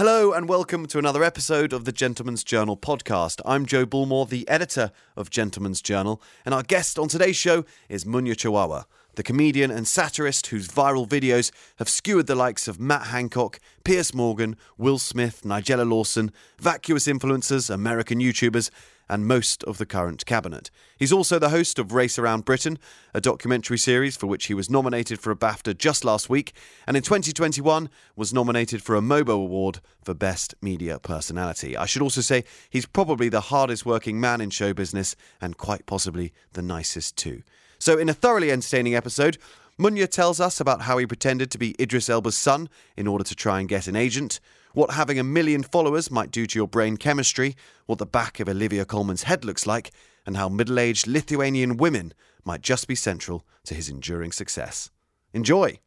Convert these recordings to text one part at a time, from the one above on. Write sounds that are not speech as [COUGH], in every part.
Hello and welcome to another episode of the Gentleman's Journal podcast. I'm Joe Bullmore, the editor of Gentleman's Journal, and our guest on today's show is Munya Chawawa, the comedian and satirist whose viral videos have skewered the likes of Matt Hancock, Piers Morgan, Will Smith, Nigella Lawson, vacuous influencers, American YouTubers, and most of the current cabinet. He's also the host of Race Around Britain, a documentary series for which he was nominated for a BAFTA just last week, and in 2021 was nominated for a Mobo Award for Best Media Personality. I should also say he's probably the hardest working man in show business and quite possibly the nicest too. So, in a thoroughly entertaining episode, Munya tells us about how he pretended to be Idris Elba's son in order to try and get an agent, what having a million followers might do to your brain chemistry, what the back of Olivia Colman's head looks like, and how middle aged Lithuanian women might just be central to his enduring success. Enjoy!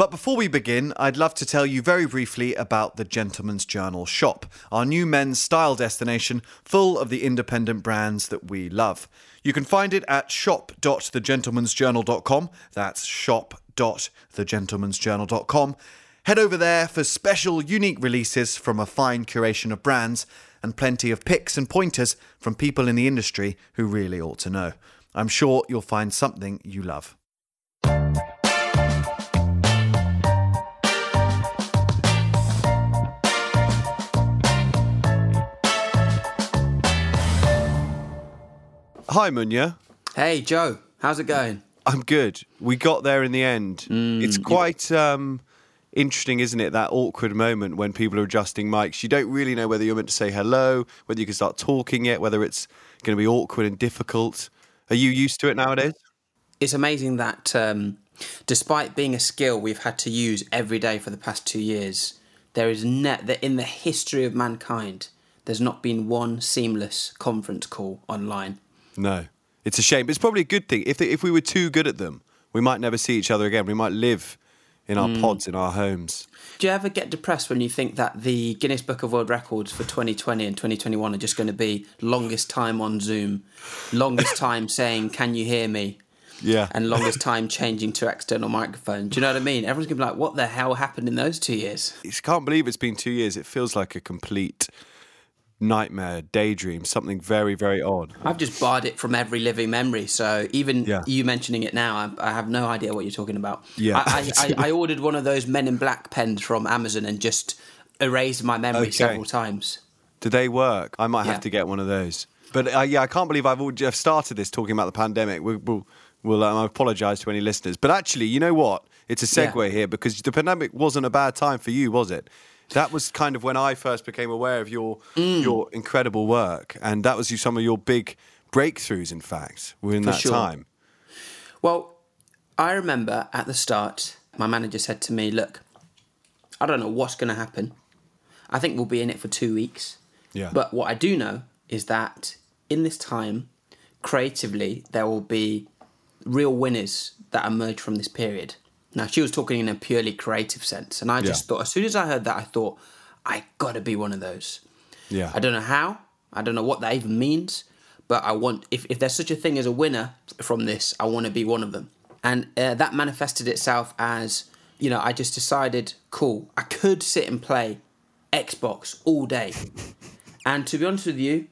But before we begin, I'd love to tell you very briefly about the Gentleman's Journal shop, our new men's style destination full of the independent brands that we love. You can find it at shop.thegentleman'sjournal.com. That's shop.thegentleman'sjournal.com. Head over there for special, unique releases from a fine curation of brands and plenty of picks and pointers from people in the industry who really ought to know. I'm sure you'll find something you love. Hi, Munya. Hey, Joe. How's it going? I'm good. We got there in the end. it's quite um, interesting, isn't it? That awkward moment when people are adjusting mics. You don't really know whether you're meant to say hello, whether you can start talking yet, whether it's going to be awkward and difficult. Are you used to it nowadays? It's amazing that um, despite being a skill we've had to use every day for the past two years, there is net that in the history of mankind, there's not been one seamless conference call online. No. It's a shame. It's probably a good thing. If, if we were too good at them, we might never see each other again. We might live in our mm. pods, in our homes. Do you ever get depressed when you think that the Guinness Book of World Records for 2020 and 2021 are just going to be longest time on Zoom, longest [LAUGHS] time saying, Can you hear me? Yeah. and longest [LAUGHS] time changing to external microphone. Do you know what I mean? Everyone's gonna be like, "What the hell happened in those two years?" I can't believe it's been two years. It feels like a complete nightmare, daydream, something very, very odd. I've just barred it from every living memory. So even Yeah. you mentioning it now, I, I have no idea what you're talking about. Yeah. I, [LAUGHS] I, I, ordered one of those Men in Black pens from Amazon and just erased my memory Okay. several times. Do they work? I might have Yeah. to get one of those. But uh, yeah, I can't believe I've, already, I've started this talking about the pandemic. We, we'll, we'll um, I apologise to any listeners. But actually, you know what? It's a segue Yeah. here because the pandemic wasn't a bad time for you, was it? That was kind of when I first became aware of your Mm. your incredible work, and that was you, some of your big breakthroughs. In fact, within For that sure. time. Well, I remember at the start, my manager said to me, "Look, I don't know what's going to happen. I think we'll be in it for two weeks. Yeah. But what I do know is that in this time, creatively, there will be real winners that emerge from this period. Now, she was talking in a purely creative sense. And I just Yeah. thought, as soon as I heard that, I thought, I got to be one of those. Yeah. I don't know how. I don't know what that even means. But I want, if, if there's such a thing as a winner from this, I want to be one of them. And uh, that manifested itself as, you know, I just decided, cool, I could sit and play Xbox all day. [LAUGHS] And to be honest with you,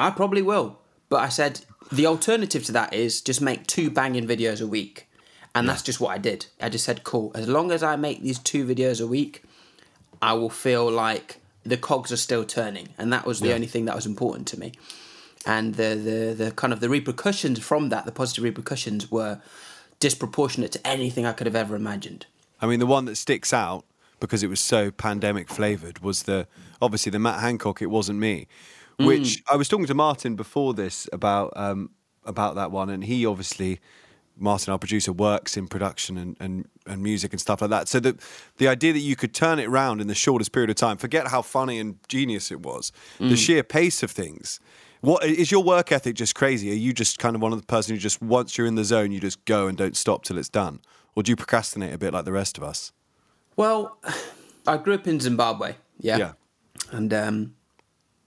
I probably will. But I said the alternative to that is just make two banging videos a week. And that's just what I did. I just said, cool, as long as I make these two videos a week, I will feel like the cogs are still turning. And that was the Yeah. only thing that was important to me. And the, the, the kind of the repercussions from that, the positive repercussions were disproportionate to anything I could have ever imagined. I mean, the one that sticks out because it was so pandemic flavored was the obviously the Matt Hancock. It wasn't me, which I was talking to Martin before this about um, about that one, and he obviously Martin, our producer, works in production and, and, and music and stuff like that. So the the idea that you could turn it around in the shortest period of time, forget how funny and genius it was, the sheer pace of things. What is your work ethic just crazy? Are you just kind of one of the person who just once you're in the zone, you just go and don't stop till it's done, or do you procrastinate a bit like the rest of us? Well, [SIGHS] I grew up in Zimbabwe, yeah. Yeah. And um,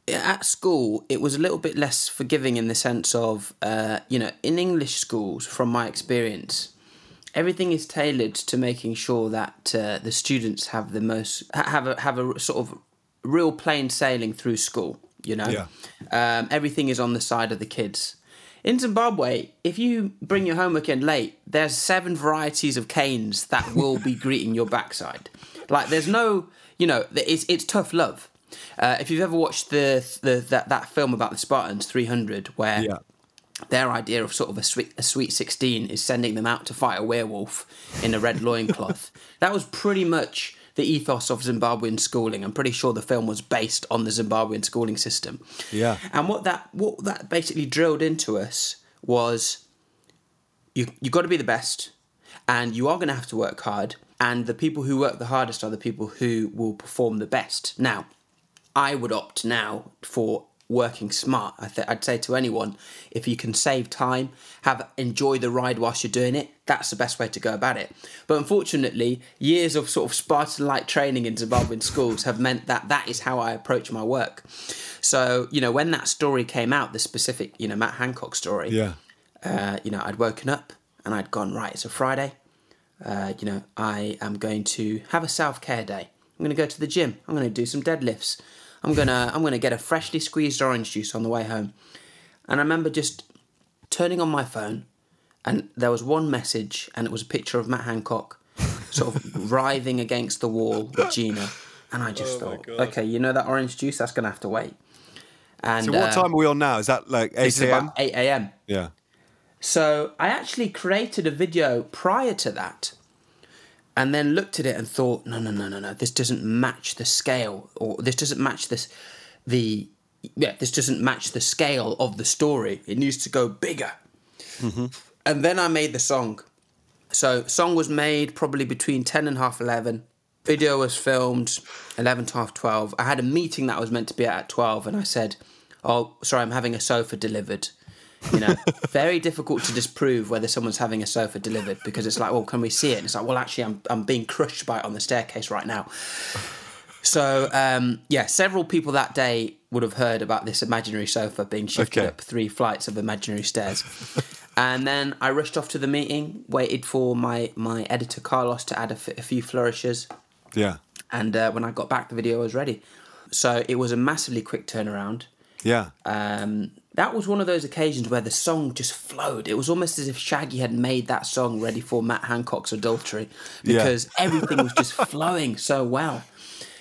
at school, it was a little bit less forgiving in the sense of, uh, you know, in English schools, from my experience, everything is tailored to making sure that uh, the students have the most have a have a sort of real plain sailing through school. You know, Yeah. um, everything is on the side of the kids. In Zimbabwe, if you bring your homework in late, there's seven varieties of canes that will be [LAUGHS] greeting your backside. Like there's no, you know, it's it's tough love. Uh, if you've ever watched the the that, that film about the Spartans 300, where Yeah. their idea of sort of a sweet a sweet 16 is sending them out to fight a werewolf in a red loincloth. [LAUGHS] that was pretty much the ethos of Zimbabwean schooling. I'm pretty sure the film was based on the Zimbabwean schooling system. Yeah. And what that what that basically drilled into us was you you got to be the best and you are going to have to work hard and the people who work the hardest are the people who will perform the best. Now, I would opt now for working smart. I th- I'd say to anyone, if you can save time, have enjoy the ride whilst you're doing it, that's the best way to go about it. But unfortunately, years of sort of Spartan-like training in Zimbabwean schools have meant that that is how I approach my work. So, you know, when that story came out, the specific, you know, Matt Hancock story, Yeah. uh, you know, I'd woken up and I'd gone, right, it's a Friday. Uh, you know, I am going to have a self care day. I'm going to go to the gym. I'm going to do some deadlifts. I'm gonna I'm gonna get a freshly squeezed orange juice on the way home. And I remember just turning on my phone, and there was one message, and it was a picture of Matt Hancock, sort of [LAUGHS] writhing against the wall with Gina. And I just thought, okay, you know that orange juice, that's gonna have to wait. And So what uh, time are we on now? Is that like 8 a.m.? eight a.m. Yeah. So I actually created a video prior to that and then looked at it and thought, no, no, no, no, no, this doesn't match the scale, or this doesn't match this, the, yeah, this doesn't match the scale of the story. It needs to go bigger. Mm-hmm. And then I made the song. So song was made probably between 10 and half 11. Video was filmed 11 to half 12. I had a meeting that I was meant to be at at 12 and I said, oh, sorry, I'm having a sofa delivered. You know, very difficult to disprove whether someone's having a sofa delivered because it's like, well, can we see it? And it's like, well, actually, I'm, I'm being crushed by it on the staircase right now. So, um, yeah, several people that day would have heard about this imaginary sofa being shifted Okay. up three flights of imaginary stairs. and then I rushed off to the meeting, waited for my, my editor Carlos to add a, f- a few flourishes. Yeah. And uh, when I got back, the video was ready. So it was a massively quick turnaround. Yeah. Um, that was one of those occasions where the song just flowed. It was almost as if Shaggy had made that song ready for Matt Hancock's adultery Yeah. because everything was just [LAUGHS] flowing so well.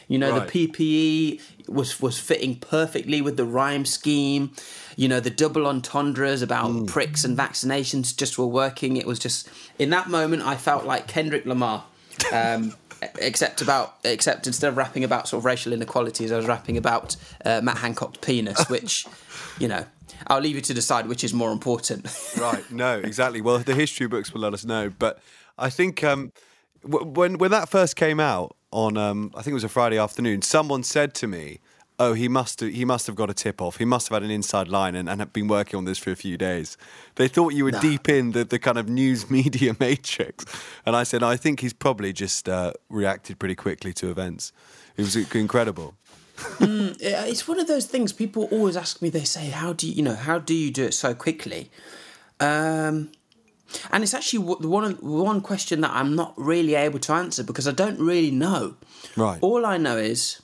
You know, Right. the PPE was was fitting perfectly with the rhyme scheme. You know, the double entendres about Mm. pricks and vaccinations just were working. It was just in that moment I felt like Kendrick Lamar. Um, [LAUGHS] except about except instead of rapping about sort of racial inequalities, I was rapping about uh, Matt Hancock's penis, which, you know, I'll leave you to decide which is more important. [LAUGHS] right. No, exactly. Well, the history books will let us know. But I think um, w- when when that first came out on, um, I think it was a Friday afternoon, someone said to me, "Oh, he must have, he must have got a tip off. He must have had an inside line and, and have been working on this for a few days." They thought you were Nah. deep in the, the kind of news [LAUGHS] media matrix, and I said, "I think he's probably just uh, reacted pretty quickly to events. It was incredible." Yeah, it's one of those things people always ask me. They say, "How do you, you know? How do you do it so quickly?" Um, and it's actually w- the one one question that I'm not really able to answer because I don't really know. Right. All I know is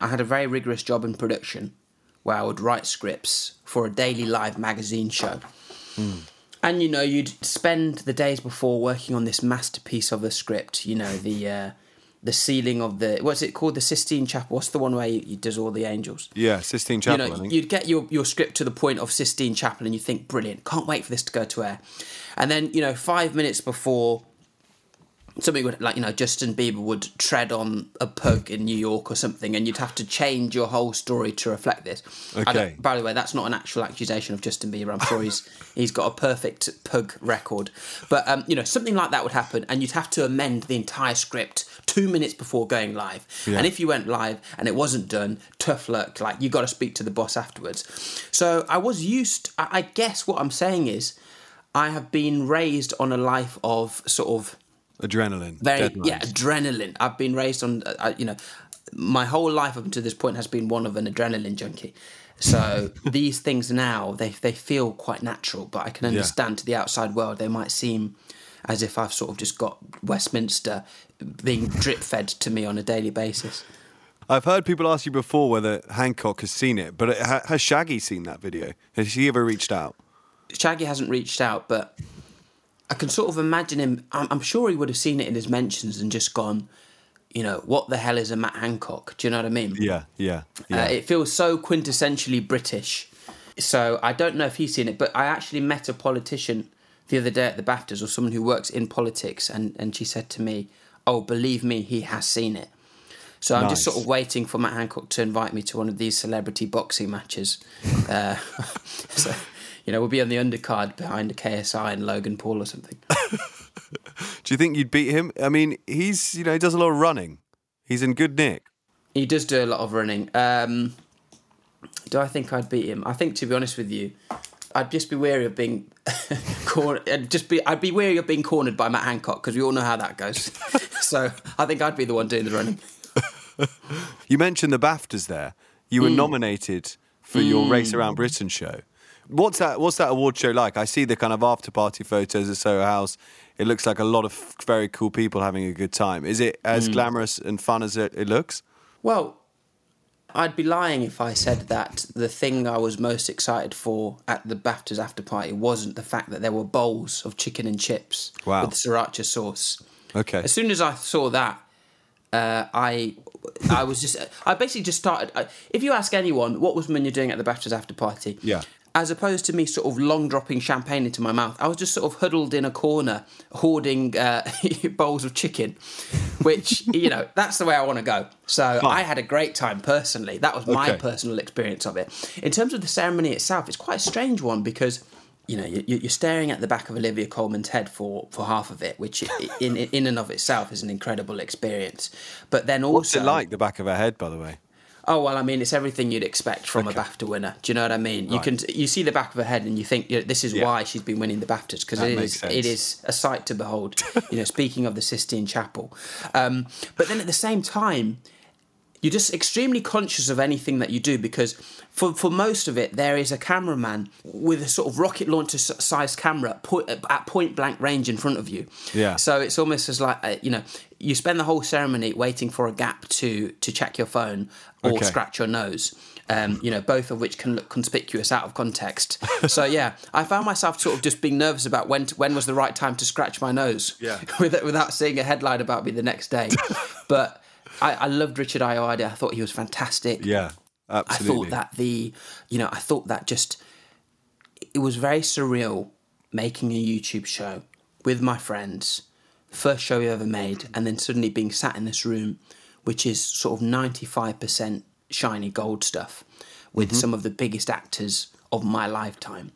I had a very rigorous job in production where I would write scripts for a daily live magazine show. And you know, you'd spend the days before working on this masterpiece of a script. You know, the uh, the ceiling of the what's it called, the Sistine Chapel. What's the one where he, he does all the angels? Yeah, Sistine Chapel. you know, you'd get your, your script to the point of Sistine Chapel and you think, brilliant, can't wait for this to go to air. And then, you know, five minutes before something would, like, you know, Justin Bieber would tread on a pug in New York or something, and you'd have to change your whole story to reflect this. Okay. by the way, that's not an actual accusation of Justin Bieber. I'm sure he's [LAUGHS] he's got a perfect pug record. But, um, you know, something like that would happen, and you'd have to amend the entire script two minutes before going live. Yeah. And if you went live and it wasn't done, tough luck. Like you got to speak to the boss afterwards. So I was used. I, guess what I'm saying is, I have been raised on a life of sort of Adrenaline. very deadlines. yeah adrenaline. I've been raised on uh, uh, you know my whole life up until this point has been one of an adrenaline junkie. So [LAUGHS] these things now they they feel quite natural, but I can understand to the outside world they might seem as if I've sort of just got Westminster being drip fed to me on a daily basis. I've heard people ask you before whether Hancock has seen it, but has Shaggy seen that video? Has he ever reached out? Shaggy hasn't reached out, but I can sort of imagine him. I'm, sure he would have seen it in his mentions and just gone, you know, what the hell is a Matt Hancock? Do you know what I mean? Yeah, yeah. yeah. Uh, it feels so quintessentially British. So I don't know if he's seen it, but I actually met a politician the other day at the BAFTAs or someone who works in politics, and, and she said to me, Oh, believe me, he has seen it. So I'm just sort of waiting for Matt Hancock to invite me to one of these celebrity boxing matches. Uh, [LAUGHS] so, you know, we'll be on the undercard behind a KSI and Logan Paul or something. [LAUGHS] Do you think you'd beat him? I mean, he's you know he does a lot of running. He's in good nick. He does do a lot of running. Um, do I think I'd beat him? I think, to be honest with you, I'd just be wary of being [LAUGHS] cornered. Just be I'd be wary of being cornered by Matt Hancock because we all know how that goes. [LAUGHS] so I think I'd be the one doing the running. [LAUGHS] you mentioned the BAFTAs there. You were mm. nominated for mm. your Race Around Britain show. What's that? What's that award show like? I see the kind of after party photos at Soho House. It looks like a lot of very cool people having a good time. Is it as mm. glamorous and fun as it, it looks? Well, I'd be lying if I said that the thing I was most excited for at the BAFTAs after party wasn't the fact that there were bowls of chicken and chips wow. with sriracha sauce. Okay. As soon as I saw that, uh, I I was just I basically just started. if you ask anyone what was Munya doing at the BAFTAs after party, yeah, as opposed to me sort of long dropping champagne into my mouth, I was just sort of huddled in a corner hoarding uh, [LAUGHS] bowls of chicken, which, you know, [LAUGHS] that's the way I want to go. So I had a great time personally. That was my okay. personal experience of it. In terms of the ceremony itself, it's quite a strange one because you know you're staring at the back of Olivia Colman's head for for half of it, which in in and of itself is an incredible experience. But then also, what's it like the back of her head, by the way? Oh well, I mean, it's everything you'd expect from okay. a BAFTA winner. Do you know what I mean? Right. You can you see the back of her head and you think you know, this is yeah. why she's been winning the BAFTAs because it is sense. it is a sight to behold. you know, speaking of the Sistine Chapel, um, but then at the same time, you're just extremely conscious of anything that you do because for, for most of it there is a cameraman with a sort of rocket launcher sized camera at point blank range in front of you yeah so it's almost as like uh, you know you spend the whole ceremony waiting for a gap to to check your phone or okay. scratch your nose um, you know, both of which can look conspicuous out of context. [LAUGHS] so yeah, I found myself sort of just being nervous about when to, when was the right time to scratch my nose, yeah, [LAUGHS] without seeing a headline about me the next day. [LAUGHS] but I, I loved Richard Ayoade. I thought he was fantastic. Yeah, absolutely. I thought that the, you know, I thought that just it was very surreal making a YouTube show with my friends, first show we ever made, and then suddenly being sat in this room, which is sort of ninety five percent shiny gold stuff, with mm-hmm. some of the biggest actors of my lifetime.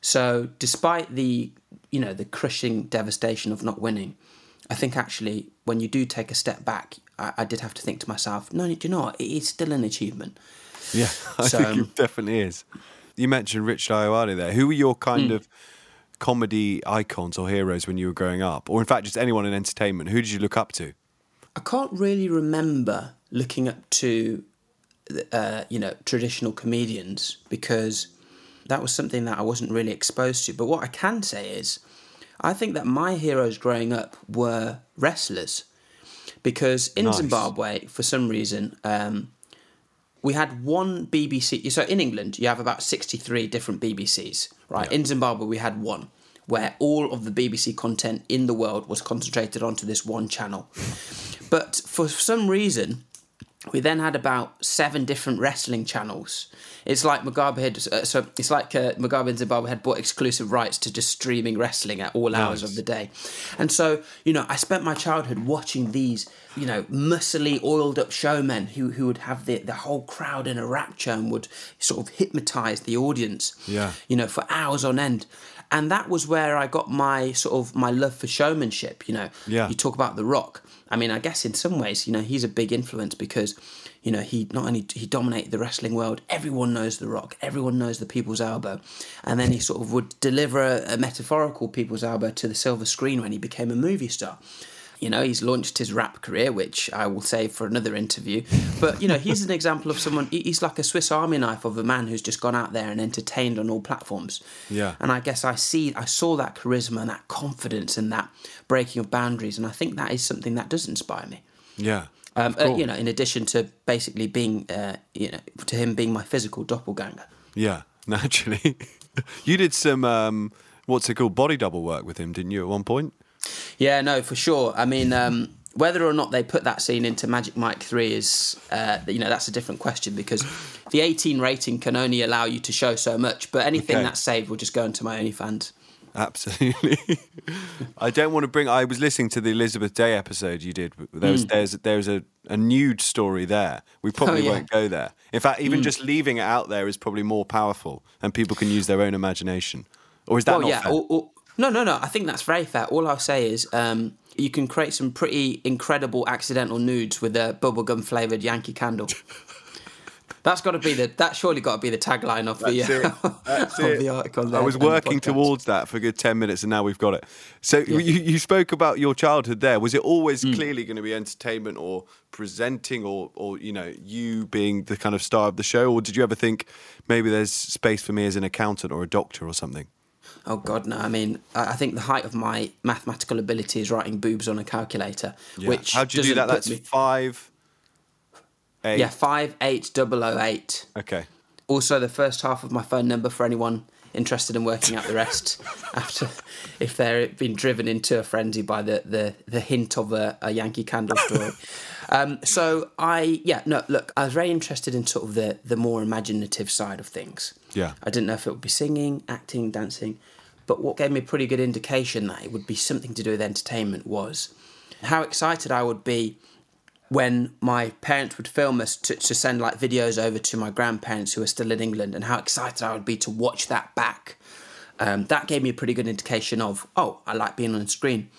So, despite the you know the crushing devastation of not winning, I think actually when you do take a step back, I, I did have to think to myself, no, do you know what? It is still an achievement. Yeah, I so, think it definitely is. You mentioned Richard Ayoade there. Who were your kind mm. of comedy icons or heroes when you were growing up? Or in fact, just anyone in entertainment? Who did you look up to? I can't really remember looking up to, uh, you know, traditional comedians because that was something that I wasn't really exposed to. But what I can say is, I think that my heroes growing up were wrestlers because in nice. Zimbabwe, for some reason, um, we had one BBC. So in England, you have about 63 different BBCs, right? Yeah. In Zimbabwe, we had one where all of the BBC content in the world was concentrated onto this one channel. But for some reason, we then had about seven different wrestling channels. It's like Mugabe had, uh, so it's like uh, Mugabe and Zimbabwe had bought exclusive rights to just streaming wrestling at all hours nice. of the day. And so, you know, I spent my childhood watching these, you know, muscly, oiled up showmen who, who would have the, the whole crowd in a rapture and would sort of hypnotize the audience, yeah. you know, for hours on end and that was where I got my sort of my love for showmanship. You know, yeah. you talk about The Rock. I mean, I guess in some ways, you know, he's a big influence because, you know, he not only he dominated the wrestling world, everyone knows The Rock, everyone knows the People's Elbow, and then he sort of would deliver a, a metaphorical People's Elbow to the silver screen when he became a movie star. You know, he's launched his rap career, which I will save for another interview. But, you know, he's an example of someone, he's like a Swiss Army knife of a man who's just gone out there and entertained on all platforms. Yeah. And I guess I see, I saw that charisma and that confidence and that breaking of boundaries. And I think that is something that does inspire me. Yeah. Um, uh, you know, in addition to basically being, uh, you know, to him being my physical doppelganger. Yeah, [LAUGHS] naturally. you did some um, what's it called body double work with him, didn't you? At one point. Yeah, no, for sure. I mean, um, whether or not they put that scene into Magic Mike 3 is, uh, you know, that's a different question because the 18 rating can only allow you to show so much, but anything Okay. that's saved will just go into my OnlyFans. Absolutely. [LAUGHS] I don't want to bring. I was listening to the Elizabeth Day episode you did. There was there's there's a, a nude story there. We probably. Oh, yeah. Won't go there. In fact, even just leaving it out there is probably more powerful, and people can use their own imagination. Or is that Well, not yeah. fair? Or, or, no, no, no. I think that's very fair. All I'll say is um, you can create some pretty incredible accidental nudes with a bubblegum flavored Yankee candle. [LAUGHS] That's got to be the. That's surely got to be the tagline of the uh, [LAUGHS] of the article. I was working towards that for a good 10 minutes and now we've got it. So you, you spoke about your childhood there. Was it always Hmm. clearly going to be entertainment or presenting or, or, you know, you being the kind of star of the show? Or did you ever think maybe there's space for me as an accountant or a doctor or something? Oh God, no! I mean, I I think the height of my mathematical ability is writing boobs on a calculator. Which How'd you do that? That's me- five, eight. yeah, five eight double oh eight. Okay. Also, the first half of my phone number for anyone interested in working out the rest [LAUGHS] after if they're been driven into a frenzy by the the, the hint of a, a Yankee Candle story. [LAUGHS] um, so I yeah no look I was very interested in sort of the the more imaginative side of things. Yeah. I didn't know if it would be singing, acting, dancing, but what gave me a pretty good indication that it would be something to do with entertainment was how excited I would be when my parents would film us to, to send like videos over to my grandparents who are still in England and how excited I would be to watch that back. Um, that gave me a pretty good indication of, oh, I like being on screen.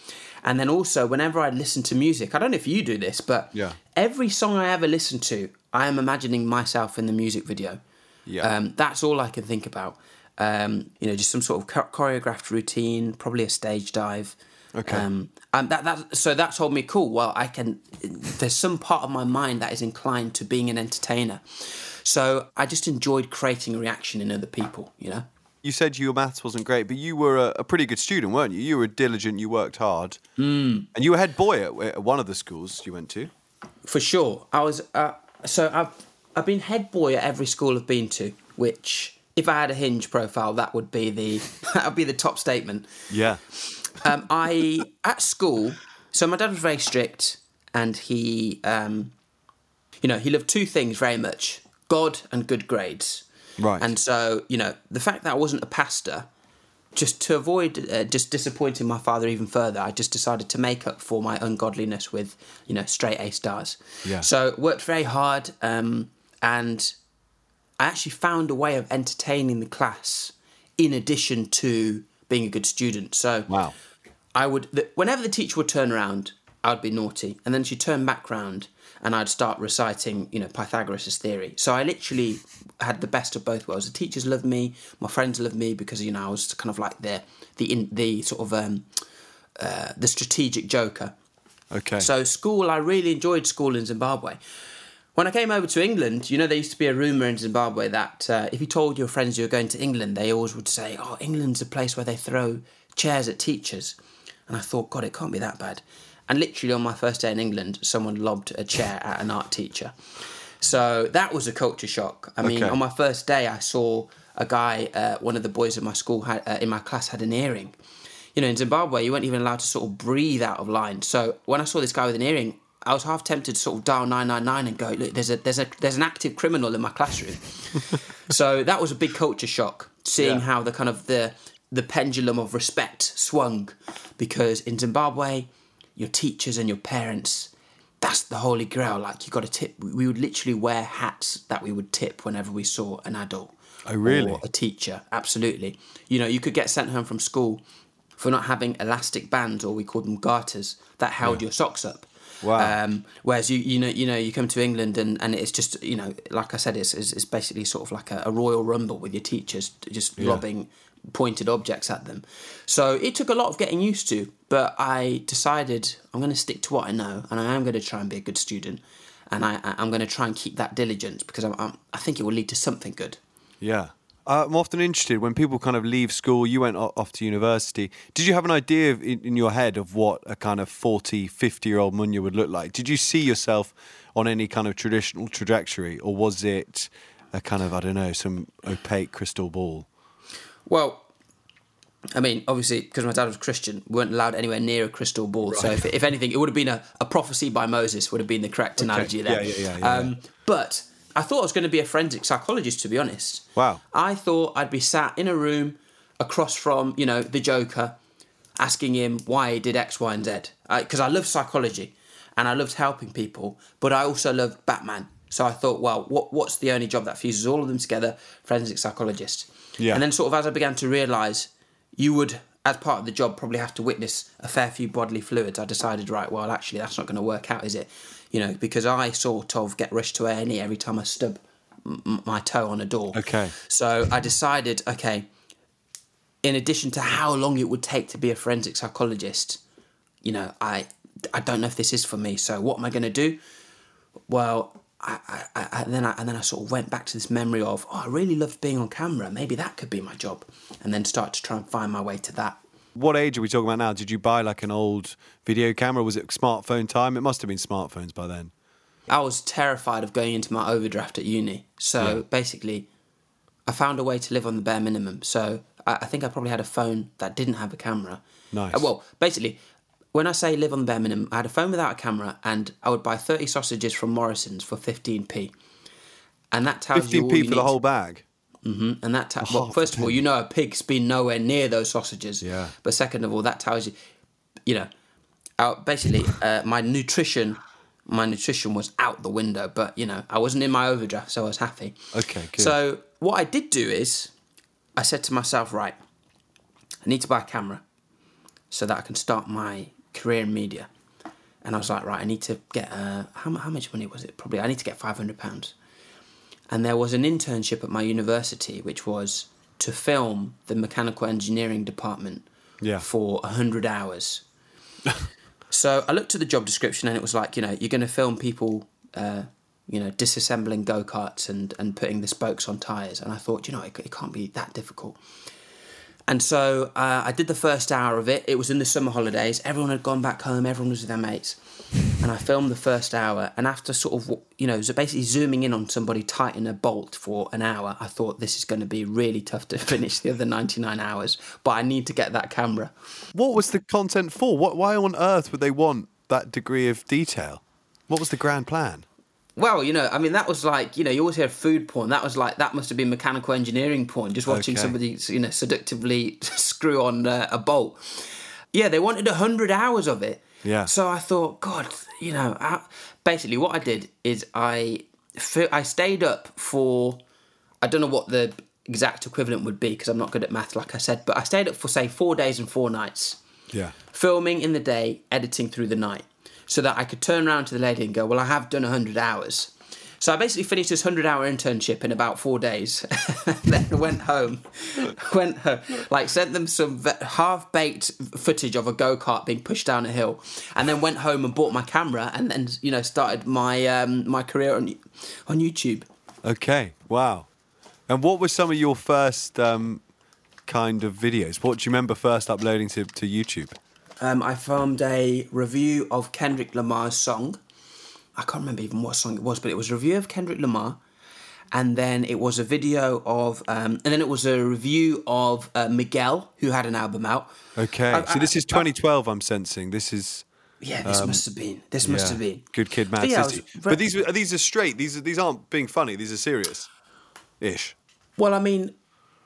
And then also, whenever I listen to music, I don't know if you do this, but Yeah. every song I ever listen to, I am imagining myself in the music video. Yeah. Um, that's all I can think about. Um, you know, just some sort of choreographed routine, probably a stage dive. Okay. Um, and that, that so that told me, cool. Well, I can. There's some part of my mind that is inclined to being an entertainer. So I just enjoyed creating a reaction in other people. You know. You said your maths wasn't great, but you were a, a pretty good student, weren't you? You were diligent, you worked hard. Mm. And you were head boy at, at one of the schools you went to. For sure, I was. Uh, so I've I've been head boy at every school I've been to. Which, if I had a hinge profile, that would be the [LAUGHS] that would be the top statement. Yeah. Um, I at school. So my dad was very strict, and he, um, you know, he loved two things very much: God and good grades. Right. And so, you know, the fact that I wasn't a pastor, just to avoid uh, just disappointing my father even further, I just decided to make up for my ungodliness with, you know, straight A stars. Yeah. So worked very hard, um, and I actually found a way of entertaining the class in addition to being a good student. So Wow. I would whenever the teacher would turn around, I'd be naughty, and then she'd turn back round, and I'd start reciting, you know, Pythagoras' theory. So I literally had the best of both worlds. The teachers loved me, my friends loved me because you know I was kind of like the the in, the sort of um, uh, the strategic joker. Okay. So school, I really enjoyed school in Zimbabwe. When I came over to England, you know, there used to be a rumour in Zimbabwe that uh, if you told your friends you were going to England, they always would say, "Oh, England's a place where they throw chairs at teachers." And I thought, God, it can't be that bad. And literally on my first day in England, someone lobbed a chair at an art teacher. So that was a culture shock. I mean, Okay. on my first day, I saw a guy, uh, one of the boys in my school had uh, in my class had an earring. You know, in Zimbabwe, you weren't even allowed to sort of breathe out of line. So when I saw this guy with an earring, I was half tempted to sort of dial nine nine nine and go, look, there's a there's a there's an active criminal in my classroom. [LAUGHS] so that was a big culture shock, seeing Yeah. how the kind of the the pendulum of respect swung, because in Zimbabwe, your teachers and your parents. That's the holy grail. Like you got to tip. We would literally wear hats that we would tip whenever we saw an adult. Oh, really? Or a teacher. Absolutely. You know, you could get sent home from school for not having elastic bands, or we called them garters, that held your socks up. Wow. Um, whereas you you know you know you come to England and, and it's just you know like I said it's it's, it's basically sort of like a, a royal rumble with your teachers just lobbing pointed objects at them. So it took a lot of getting used to, but I decided I'm going to stick to what I know and I am going to try and be a good student and I I'm going to try and keep that diligence because I'm, I'm, I think it will lead to something good. Yeah. Uh, I'm often interested when people kind of leave school, you went off to university. Did you have an idea of, in, in your head of what a kind of 40, 50 year old Munya would look like? Did you see yourself on any kind of traditional trajectory or was it a kind of, I don't know, some opaque crystal ball? Well, I mean, obviously, because my dad was Christian, we weren't allowed anywhere near a crystal ball. So, if, if anything, it would have been a, a prophecy by Moses, would have been the correct analogy there. Yeah, yeah, yeah, yeah, um, But I thought I was going to be a forensic psychologist, to be honest. Wow. I thought I'd be sat in a room across from, you know, the Joker, asking him why he did X, Y, and Z. Because I, love psychology and I loved helping people, but I also loved Batman. So I thought, well, what, what's the only job that fuses all of them together? Forensic psychologist. Yeah. And then, sort of, as I began to realise, you would, as part of the job, probably have to witness a fair few bodily fluids. I decided, right, well, actually, that's not going to work out, is it? You know, because I sort of get rushed to A&E every time I stub m- my toe on a door. Okay. So I decided, okay, in addition to how long it would take to be a forensic psychologist, you know, I I don't know if this is for me. So what am I going to do? Well, I, I, I, and then I, and then I sort of went back to this memory of, oh, I really loved being on camera. Maybe that could be my job, and then start to try and find my way to that. What age are we talking about now? Did you buy like an old video camera? Was it smartphone time? It must have been smartphones by then. I was terrified of going into my overdraft at uni. So Yeah. basically, I found a way to live on the bare minimum. So I, I think I probably had a phone that didn't have a camera. Nice. Uh, well, basically, when I say live on the bare minimum, I had a phone without a camera, and I would buy thirty sausages from Morrison's for fifteen p. And that tells you 15p you for the whole bag. And that ta- well, first of all, you know a pig's been nowhere near those sausages. Yeah. But second of all, that tells you, you know, uh, basically, uh, my nutrition, my nutrition was out the window. But you know, I wasn't in my overdraft, so I was happy. Okay, good. So what I did do is, I said to myself, right, I need to buy a camera, so that I can start my career in media. And I was like, right, I need to get uh, how how much money was it? Probably I need to get five hundred pounds and there was an internship at my university which was to film the mechanical engineering department Yeah. for 100 hours [LAUGHS] so i looked at the job description and it was like you know you're going to film people uh, you know disassembling go-karts and, and putting the spokes on tires and i thought you know it, it can't be that difficult and so uh, I did the first hour of it. It was in the summer holidays. Everyone had gone back home. Everyone was with their mates. And I filmed the first hour. And after sort of, you know, so basically zooming in on somebody tightening a bolt for an hour, I thought this is going to be really tough to [LAUGHS] finish the other 99 hours. But I need to get that camera. What was the content for? What, why on earth would they want that degree of detail? What was the grand plan? Well, you know, I mean, that was like, you know, you always hear food porn. That was like, that must have been mechanical engineering porn, just watching Okay. somebody, you know, seductively [LAUGHS] screw on uh, a bolt. Yeah, they wanted 100 hours of it. Yeah. So I thought, God, you know, I, basically what I did is I, I stayed up for, I don't know what the exact equivalent would be because I'm not good at math, like I said, but I stayed up for, say, four days and four nights Yeah. filming in the day, editing through the night, so that I could turn around to the lady and go, "Well, I have done hundred hours." So I basically finished this hundred-hour internship in about four days, [LAUGHS] then went home, [LAUGHS] went home, like sent them some half-baked footage of a go-kart being pushed down a hill, and then went home and bought my camera, and then you know started my um, my career on on YouTube. Okay. Wow. And what were some of your first um, kind of videos? What do you remember first uploading to, to YouTube? Um, I filmed a review of Kendrick Lamar's song. I can't remember even what song it was, but it was a review of Kendrick Lamar, and then it was a video of, um, and then it was a review of uh, Miguel, who had an album out. Okay. I- so this I- is 2012. I'm sensing this is. Yeah, this must have been. This must have been. Good Kid, Mad But yeah, was But these are these are straight. These are these aren't being funny. These are serious, ish. Well, I mean,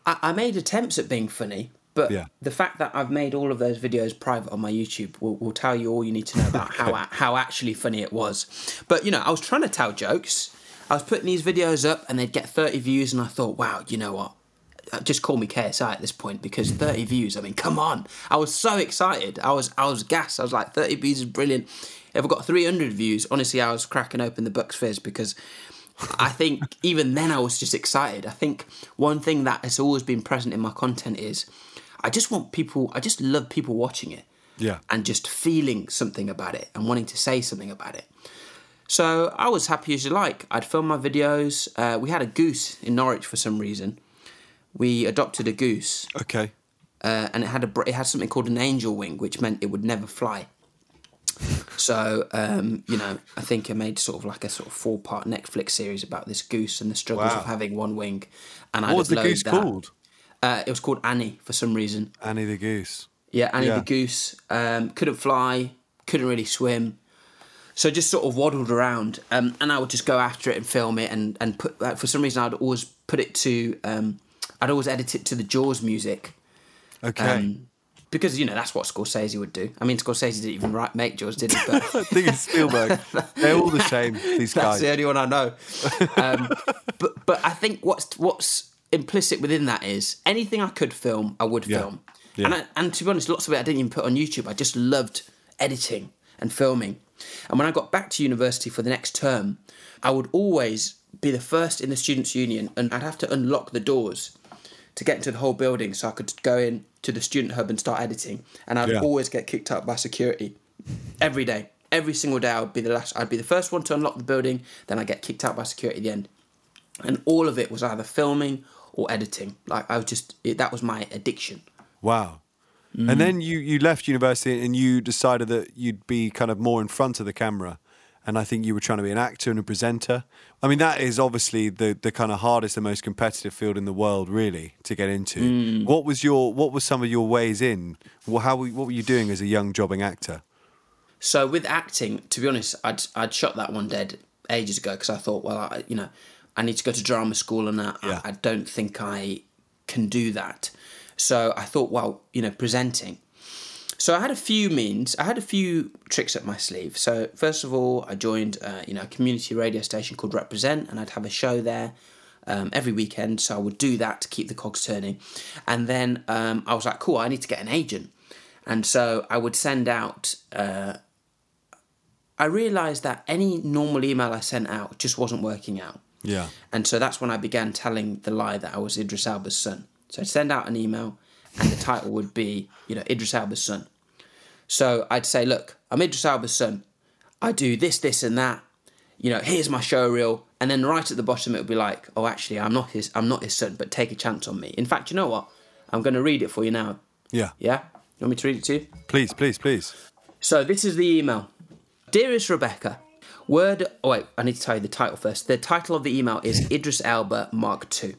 I, I made attempts at being funny, but Yeah. the fact that I've made all of those videos private on my YouTube will, will tell you all you need to know about [LAUGHS] how how actually funny it was. But you know, I was trying to tell jokes. I was putting these videos up, and they'd get thirty views, and I thought, wow, you know what? Uh, Just call me KSI at this point because thirty views. I mean, come on! I was so excited. I was I was gassed. I was like, thirty views is brilliant. if I got 300 views, honestly, I was cracking open the Bucks Fizz because I think [LAUGHS] even then I was just excited. I think one thing that has always been present in my content is I just want people, I just love people watching it Yeah. and just feeling something about it and wanting to say something about it. So I was happy as you like. I'd film my videos. Uh, we had a goose in Norwich for some reason. We adopted a goose, Okay. uh, and it had a it had something called an angel wing, which meant it would never fly. So um, you know, I think I made sort of like a sort of four part Netflix series about this goose and the struggles Wow. of having one wing. And What I'd was the goose that. called? Uh, it was called Annie for some reason. Annie the goose. Yeah, Annie Yeah. the goose um, couldn't fly, couldn't really swim, so just sort of waddled around. Um, and I would just go after it and film it, and and put like, for some reason I'd always put it to um, I'd always edit it to the Jaws music Okay. um, because you know that's what Scorsese would do. I mean, Scorsese didn't even write make Jaws, did he? But [LAUGHS] I think it's Spielberg. [LAUGHS] They're all the same. These That's guys. the only one I know. [LAUGHS] Um, but but I think what's what's implicit within that is anything I could film, I would Yeah. film. Yeah. And I, and to be honest, lots of it I didn't even put on YouTube. I just loved editing and filming. And when I got back to university for the next term, I would always be the first in the students' union, and I'd have to unlock the doors to get into the whole building so I could go in to the student hub and start editing. And I'd Yeah. always get kicked out by security every day. Every single day, I would be the last. I'd be the first one to unlock the building. Then I get kicked out by security at the end, and all of it was either filming or editing. Like I was just it, that was my addiction. Wow. Mm. And then you, you left university and you decided that you'd be kind of more in front of the camera. And I think you were trying to be an actor and a presenter. I mean, that is obviously the, the kind of hardest and most competitive field in the world, really, to get into. Mm. What was your what was some of your ways in? Well, how what were you doing as a young jobbing actor? So with acting, to be honest, I'd I'd shot that one dead ages ago because I thought, well, I, you know, I need to go to drama school and I, Yeah. I, I don't think I can do that. So I thought, well, you know, presenting. So I had a few means. I had a few tricks up my sleeve. So first of all, I joined, uh, you know, a community radio station called Represent, and I'd have a show there um, every weekend. So I would do that to keep the cogs turning, and then um, I was like, cool, I need to get an agent, and so I would send out. Uh, I realised that any normal email I sent out just wasn't working out. Yeah. And so that's when I began telling the lie that I was Idris Elba's son. So I'd send out an email and the title would be, you know, Idris Elba's son. So I'd say, look, I'm Idris Elba's son. I do this, this, and that. You know, here's my show reel. And then right at the bottom it would be like, oh actually I'm not his I'm not his son, but take a chance on me. In fact, you know what? I'm gonna read it for you now. Yeah. Yeah? You want me to read it to you? Please, please, please. So this is the email. Dearest Rebecca, word. Oh wait, I need to tell you the title first. The title of the email is [LAUGHS] Idris Elba Mark II.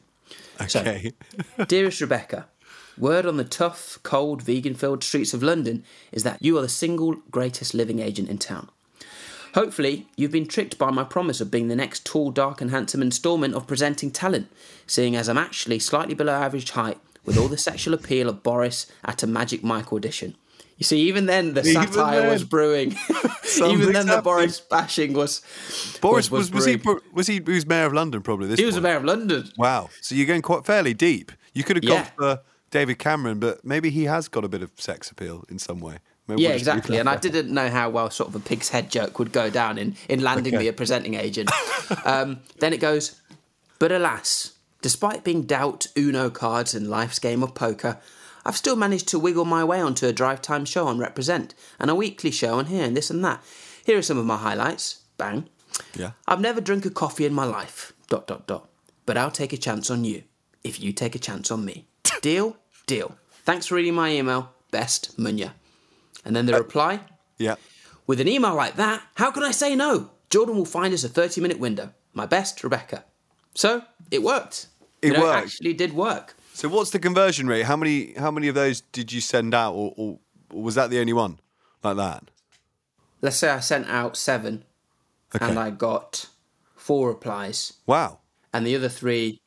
So- Okay. [LAUGHS] Dearest Rebecca, word on the tough, cold, vegan-filled streets of London is that you are the single greatest living agent in town. Hopefully, you've been tricked by my promise of being the next tall, dark, and handsome instalment of presenting talent, seeing as I'm actually slightly below average height with all the sexual appeal of Boris at a Magic Mike audition. You see, even then the Even satire then. was brewing. [LAUGHS] [LAUGHS] even then the happening. Boris bashing was. Boris was, was was, he was he he was mayor of London probably this He was the mayor of London. Wow. So you're going quite fairly deep. You could have Yeah. gone for David Cameron, but maybe he has got a bit of sex appeal in some way. Maybe Yeah, we'll exactly. And I didn't know how well sort of a pig's head joke would go down in, in landing Okay. me a presenting agent. [LAUGHS] um, then it goes, but alas, despite being dealt Uno cards in life's game of poker, I've still managed to wiggle my way onto a drive time show on Represent and a weekly show on here and this and that. Here are some of my highlights. Bang. Yeah. I've never drunk a coffee in my life. Dot dot dot. But I'll take a chance on you if you take a chance on me. [LAUGHS] Deal? Deal. Thanks for reading my email. Best Munya. And then the uh, reply Yeah. with an email like that, how can I say no? Jordan will find us a 30 minute window. My best, Rebecca. So it worked. It You know, worked. actually did work. So what's the conversion rate? How many how many of those did you send out, or, or, or was that the only one like that? Let's say I sent out seven Okay. and I got four replies, Wow. and the other three,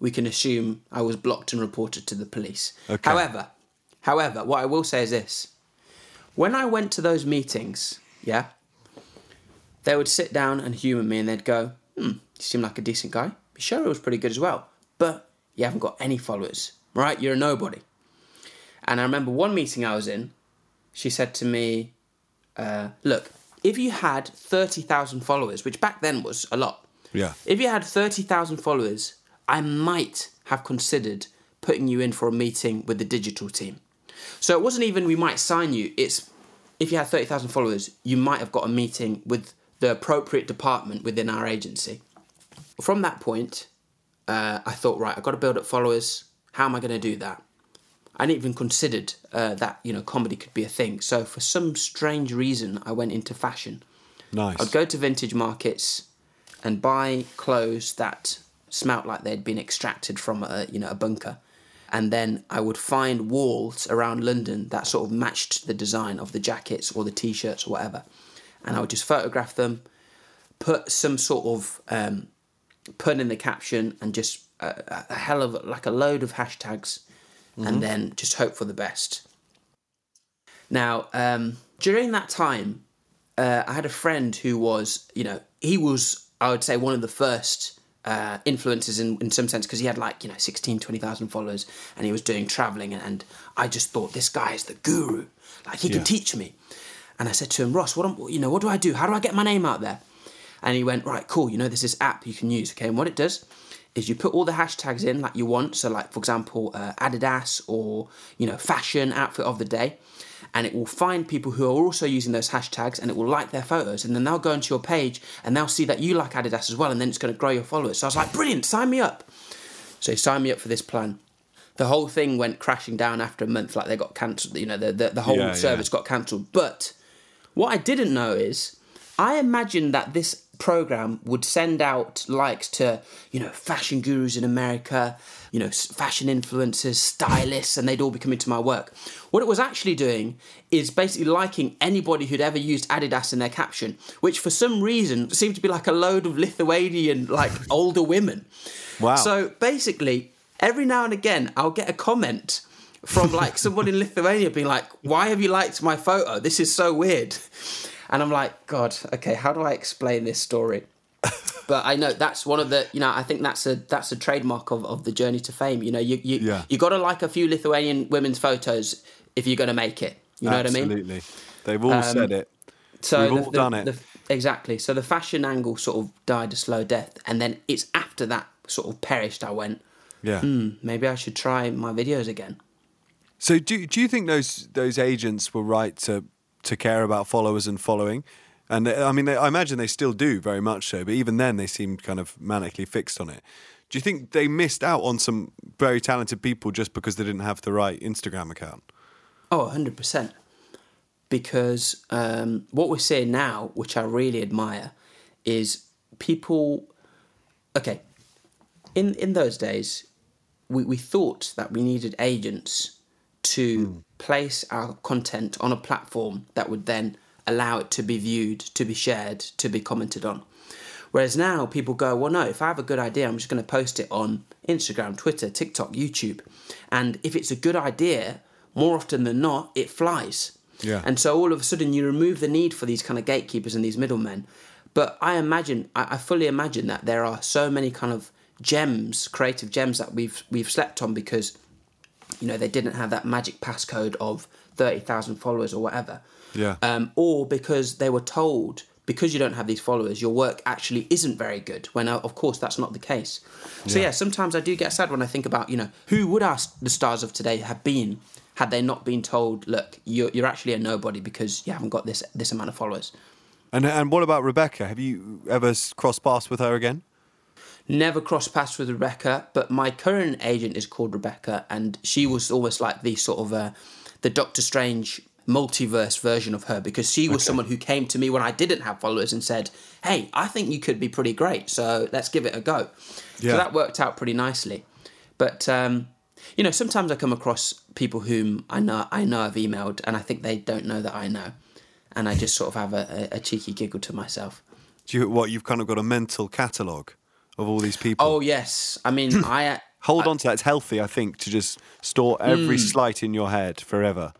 we can assume I was blocked and reported to the police. Okay. However, however, what I will say is this: when I went to those meetings, yeah, they would sit down and humour me, and they'd go, "Hmm, you seem like a decent guy. Show was pretty good as well, but you haven't got any followers, right? You're a nobody." And I remember one meeting I was in, she said to me, uh, "Look, if you had 30,000 followers, which back then was a lot, Yeah. if you had 30,000 followers, I might have considered putting you in for a meeting with the digital team. So it wasn't even we might sign you, it's if you had 30,000 followers, you might have got a meeting with the appropriate department within our agency. From that point, uh, I thought, right, I've got to build up followers. How am I going to do that? I hadn't even considered uh, that you know comedy could be a thing. So for some strange reason, I went into fashion. Nice. I'd go to vintage markets and buy clothes that smelt like they'd been extracted from a you know a bunker, and then I would find walls around London that sort of matched the design of the jackets or the t-shirts or whatever, and I would just photograph them, put some sort of um, put in the caption and just a, a hell of like a load of hashtags, and then just hope for the best. Now, um, during that time, uh, I had a friend who was, you know, he was, I would say, one of the first uh, influencers in, in some sense because he had like, you know, 16, 20,000 followers and he was doing traveling. And, and I just thought, this guy is the guru. Like, he Yeah. can teach me. And I said to him, Ross, what, am, you know, what do I do? How do I get my name out there? And he went, right, cool. You know, there's this app you can use. Okay. And what it does is you put all the hashtags in like you want. So, like, for example, uh, Adidas or, you know, fashion outfit of the day and it will find people who are also using those hashtags and it will like their photos and then they'll go into your page and they'll see that you like Adidas as well and then it's going to grow your followers. So I was like, brilliant, sign me up. So he signed me up for this plan. The whole thing went crashing down after a month, like they got cancelled, you know, the, the, the whole Yeah, yeah. service got cancelled. But what I didn't know is I imagined that this program would send out likes to, you know, fashion gurus in America, you know, fashion influencers, stylists, and they'd all be coming to my work. What it was actually doing is basically liking anybody who'd ever used Adidas in their caption, which for some reason seemed to be like a load of Lithuanian, like [LAUGHS] older women. Wow. So basically, every now and again, I'll get a comment from like [LAUGHS] someone in Lithuania being like, "Why have you liked my photo? This is so weird." And I'm like, God, okay, how do I explain this story? [LAUGHS] but I know that's one of the, you know, I think that's a that's a trademark of, of the journey to fame. You know, you you Yeah. you got to like a few Lithuanian women's photos if you're going to make it. You know Absolutely. what I mean? Absolutely, they've all said it. So We've the- all the- done it. the- exactly. So the fashion angle sort of died a slow death, and then it's after that sort of perished. I went, Yeah. hmm, maybe I should try my videos again. So do do you think those those agents were right to to care about followers and following? And I mean, they, I imagine they still do very much so. But even then, they seemed kind of manically fixed on it. Do you think they missed out on some very talented people just because they didn't have the right Instagram account? Oh, 100%. Because um, what we're seeing now, which I really admire, is people. Okay, in, in those days, we, we thought that we needed agents to place our content on a platform that would then allow it to be viewed, to be shared, to be commented on. Whereas now people go, well, no, if I have a good idea, I'm just going to post it on Instagram, Twitter, TikTok, YouTube. And if it's a good idea, more often than not, it flies. Yeah. And so all of a sudden you remove the need for these kind of gatekeepers and these middlemen. But I imagine, I, I fully imagine that there are so many kind of gems, creative gems that we've we've slept on because, you know, they didn't have that magic passcode of thirty thousand followers or whatever. Yeah. Um, or because they were told because you don't have these followers, your work actually isn't very good. When uh, of course that's not the case. So yeah. sometimes I do get sad when I think about you know who would our, the stars of today have been had they not been told, look, you're, you're actually a nobody because you haven't got this this amount of followers. And and what about Rebecca? Have you ever crossed paths with her again? Never crossed paths with Rebecca, but my current agent is called Rebecca, and she was almost like the sort of uh, the Doctor Strange multiverse version of her because she was someone who came to me when I didn't have followers and said, "Hey, I think you could be pretty great, so let's give it a go." Yeah. So that worked out pretty nicely. But um, you know, sometimes I come across people whom I know I know I've emailed, and I think they don't know that I know, and I just sort of have a, a, a cheeky giggle to myself. Do you what you've kind of got a mental catalogue of all these people? Oh yes, I mean [CLEARS THROAT] I. Hold on to that. It's healthy, I think, to just store Hmm. every slight in your head forever.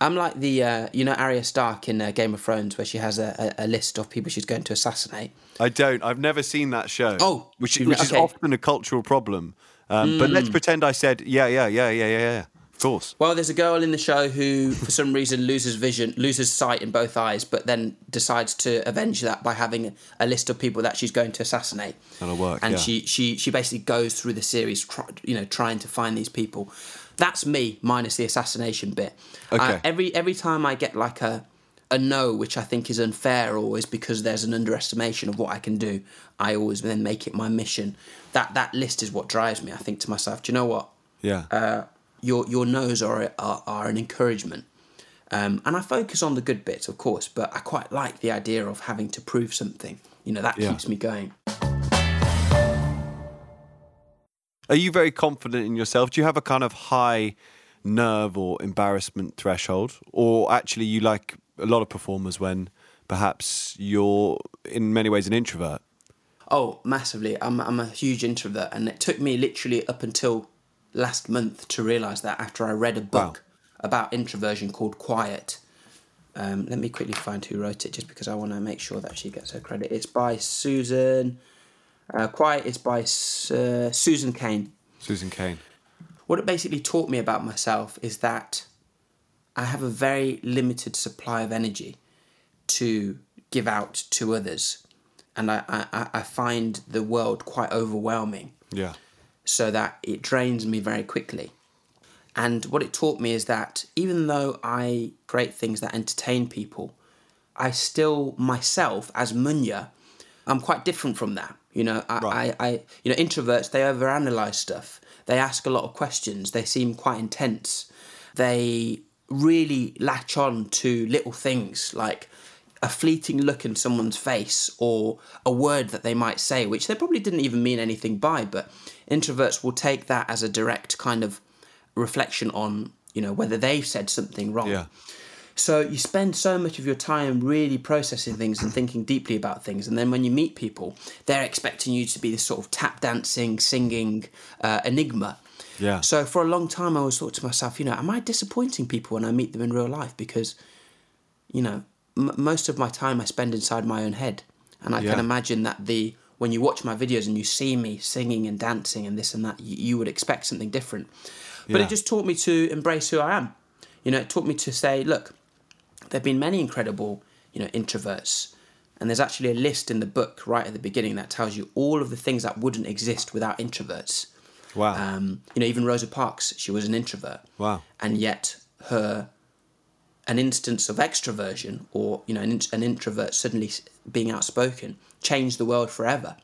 I'm like the uh, you know Arya Stark in uh, Game of Thrones where she has a, a, list of people she's going to assassinate. I don't. I've never seen that show. Oh, which, which ne- is. Hmm. often a cultural problem. Um, But let's pretend I said, yeah, yeah, yeah, yeah, yeah, yeah. Of course. Well, there's a girl in the show who, for some reason, loses vision, loses sight in both eyes, but then decides to avenge that by having a list of people that she's going to assassinate. That'll work, And yeah. she she she basically goes through the series, try, you know, trying to find these people. That's me minus the assassination bit. Okay. I- every every time I get like a a no, which I think is unfair, or is because there's an underestimation of what I can do, I always then make it my mission. That that list is what drives me. I think to myself, do you know what? Yeah. uh, your your no's are are, are an encouragement. Um, and I focus on the good bits, of course, but I quite like the idea of having to prove something. You know, that Yeah. keeps me going. Are you very confident in yourself? Do you have a kind of high nerve or embarrassment threshold? Or actually, you like a lot of performers when perhaps you're in many ways an introvert? Oh, massively. I'm I'm a huge introvert, and it took me literally up until last month to realise that after I read a book about introversion called Quiet. Um, let me quickly find who wrote it, just because I want to make sure that she gets her credit. It's by Susan. Uh, Quiet is by uh, Susan Cain. Susan Cain. what it basically taught me about myself is that I have a very limited supply of energy to give out to others. And I, I, I find the world quite overwhelming Yeah. So that it drains me very quickly. And what it taught me is that even though I create things that entertain people, I still myself as Munya, I'm quite different from that. You know, I, Right. I, I you know, introverts they overanalyze stuff. They ask a lot of questions. They seem quite intense. They really latch on to little things like a fleeting look in someone's face or a word that they might say, which they probably didn't even mean anything by, but introverts will take that as a direct kind of reflection on, you know, whether they've said something wrong. Yeah. So you spend so much of your time really processing things and thinking deeply about things, and then when you meet people, they're expecting you to be this sort of tap dancing, singing uh, enigma. Yeah. So for a long time, I always thought to myself, you know, am I disappointing people when I meet them in real life? Because, you know, m- most of my time I spend inside my own head, and I Yeah. can imagine that the when you watch my videos and you see me singing and dancing and this and that, you, you would expect something different. But Yeah. it just taught me to embrace who I am. You know, it taught me to say, look, there have been many incredible, you know, introverts. And there's actually a list in the book right at the beginning that tells you all of the things that wouldn't exist without introverts. Wow. Um, you know, even Rosa Parks, she was an introvert. Wow. And yet her an instance of extroversion or you know an, an introvert suddenly being outspoken changed the world forever.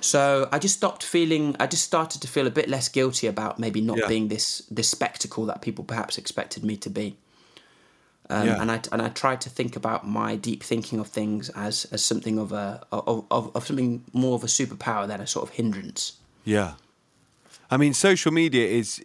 So I just stopped feeling. I just started to feel a bit less guilty about maybe not Yeah. being this this spectacle that people perhaps expected me to be. Um, Yeah. And I and I tried to think about my deep thinking of things as as something of a of, of, of something more of a superpower than a sort of hindrance. Yeah. I mean, social media is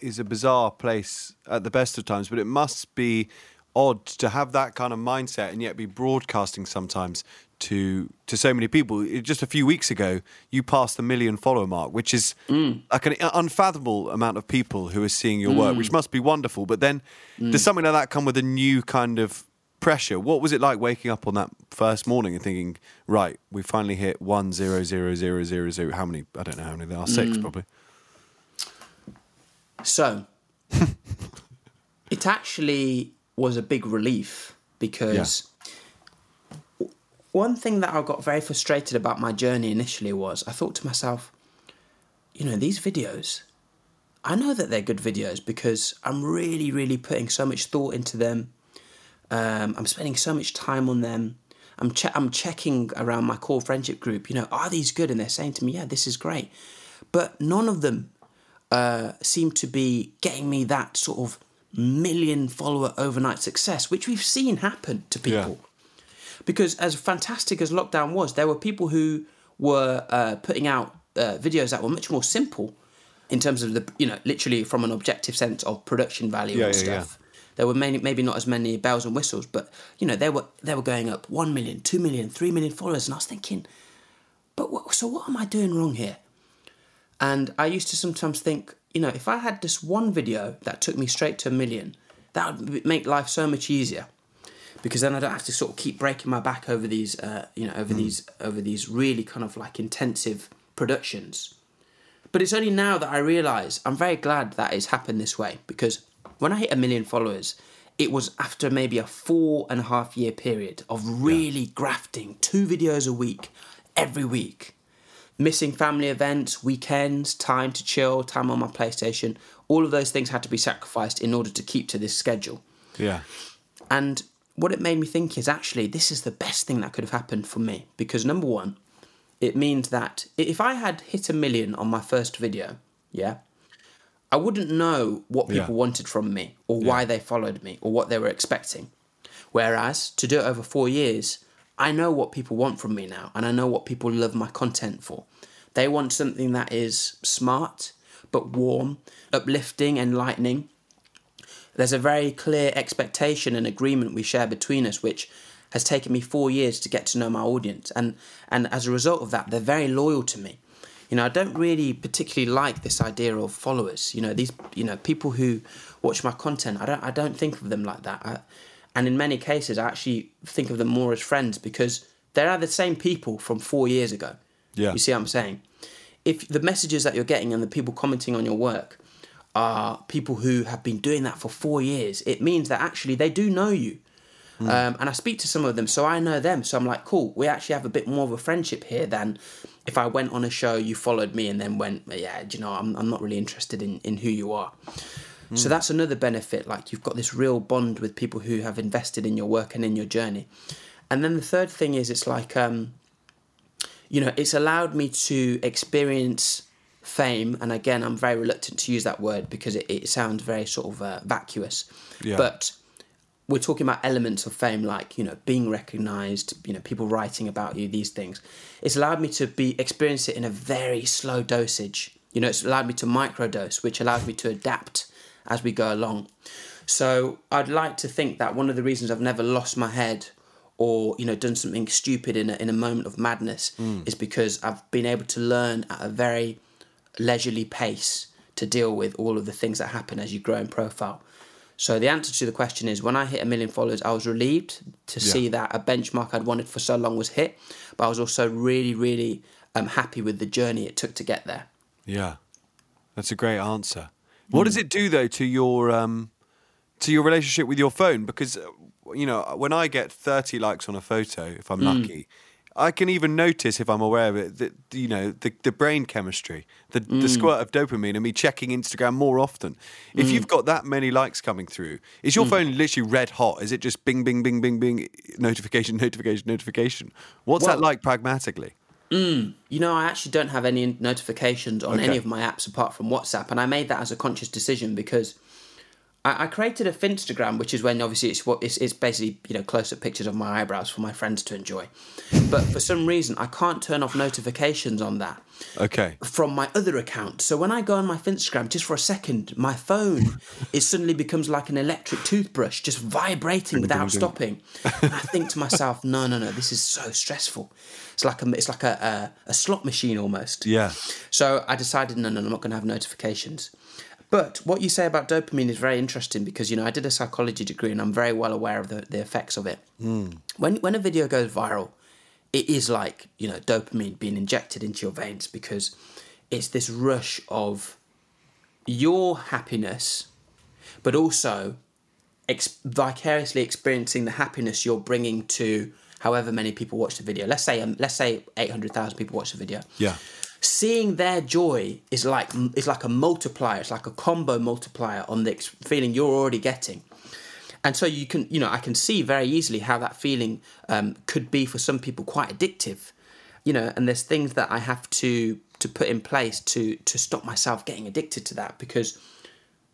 is a bizarre place at the best of times, but it must be odd to have that kind of mindset and yet be broadcasting sometimes to to so many people. Just a few weeks ago, you passed the million follower mark, which is mm. like an unfathomable amount of people who are seeing your work, mm. which must be wonderful. But then, mm. does something like that come with a new kind of pressure? What was it like waking up on that first morning and thinking, right, we finally hit one zero zero zero zero zero? How many? I don't know how many there are. Six probably. So [LAUGHS] it actually was a big relief because one thing that I got very frustrated about my journey initially was I thought to myself, you know, these videos, I know that they're good videos because I'm really, really putting so much thought into them. Um, I'm spending so much time on them. I'm che- I'm checking around my core friendship group. You know, are these good? And they're saying to me, yeah, this is great. But none of them uh, seem to be getting me that sort of million follower overnight success, which we've seen happen to people. Because as fantastic as lockdown was, there were people who were uh, putting out uh, videos that were much more simple in terms of the, you know, literally from an objective sense of production value Yeah, and yeah, stuff. There were many, maybe not as many bells and whistles, but you know, they were they were going up 1 million, 2 million, 3 million followers, and I was thinking, but what, so what am I doing wrong here? And I used to sometimes think, you know, if I had this one video that took me straight to a million, that would make life so much easier. Because then I don't have to sort of keep breaking my back over these, uh, you know, over these over these really kind of like intensive productions. But it's only now that I realise I'm very glad that it's happened this way because when I hit a million followers, it was after maybe a four and a half year period of really grafting two videos a week, every week. Missing family events, weekends, time to chill, time on my PlayStation, all of those things had to be sacrificed in order to keep to this schedule. Yeah. And what it made me think is actually this is the best thing that could have happened for me because number one, it means that if I had hit a million on my first video, yeah, I wouldn't know what people Yeah. wanted from me or why they followed me or what they were expecting. Whereas to do it over four years, I know what people want from me now and I know what people love my content for. They want something that is smart but warm, uplifting, enlightening. There's a very clear expectation and agreement we share between us, which has taken me four years to get to know my audience. And, and as a result of that, they're very loyal to me. You know, I don't really particularly like this idea of followers. You know, these, you know, people who watch my content. I don't, I don't think of them like that. I, and in many cases, I actually think of them more as friends because they are the same people from four years ago. Yeah. You see what I'm saying? If the messages that you're getting and the people commenting on your work are people who have been doing that for four years, it means that actually they do know you. Um, and I speak to some of them, so I know them. So I'm like, cool, we actually have a bit more of a friendship here than if I went on a show, you followed me, and then went, yeah, do you know, I'm, I'm not really interested in, in who you are. So that's another benefit. Like you've got this real bond with people who have invested in your work and in your journey. And then the third thing is it's like, um, you know, it's allowed me to experience fame. And again, I'm very reluctant to use that word because it, it sounds very sort of uh, vacuous. Yeah. But we're talking about elements of fame like you know being recognized you know people writing about you these things it's allowed me to be experience it in a very slow dosage you know it's allowed me to microdose which allows me to adapt as we go along. So i'd like to think that one of the reasons i've never lost my head or you know done something stupid in a, in a moment of madness is because i've been able to learn at a very leisurely pace to deal with all of the things that happen as you grow in profile. So the answer to the question is when I hit a million followers, I was relieved to see that a benchmark I'd wanted for so long was hit, but I was also really, really um, happy with the journey it took to get there. Yeah, that's a great answer. What does hmm. it do though to your um, to your relationship with your phone? Because uh, you know, when I get thirty likes on a photo, if I'm hmm. lucky, I can even notice if I'm aware of it that you know the the brain chemistry, the the hmm. squirt of dopamine, and me checking Instagram more often. If you've got that many likes coming through, is your phone literally red hot? Is it just bing, bing, bing, bing, bing, notification, [LAUGHS] notification, notification? What's that like pragmatically? Mm. You know, I actually don't have any notifications on Okay. any of my apps apart from WhatsApp, and I made that as a conscious decision because I, I created a Finstagram, which is when obviously it's what it's, it's basically you know close up pictures of my eyebrows for my friends to enjoy. But for some reason, I can't turn off notifications on that. Okay. from my other account. So when I go on my Instagram, just for a second, my phone [LAUGHS] it suddenly becomes like an electric toothbrush, just vibrating without stopping. And I think to [LAUGHS] myself, no, no, no, this is so stressful. It's like a it's like a a, a slot machine almost. Yeah. So I decided, no, no, I'm not going to have notifications. But what you say about dopamine is very interesting because you know I did a psychology degree and I'm very well aware of the, the effects of it. When when a video goes viral, it is like you know dopamine being injected into your veins because it's this rush of your happiness, but also ex- vicariously experiencing the happiness you're bringing to however many people watch the video. Let's say um, let's say eight hundred thousand people watch the video Yeah. Seeing their joy is like is like a multiplier. It's like a combo multiplier on the feeling you're already getting. And so you can, you know, I can see very easily how that feeling um, could be for some people quite addictive, you know. And there's things that I have to to put in place to to stop myself getting addicted to that because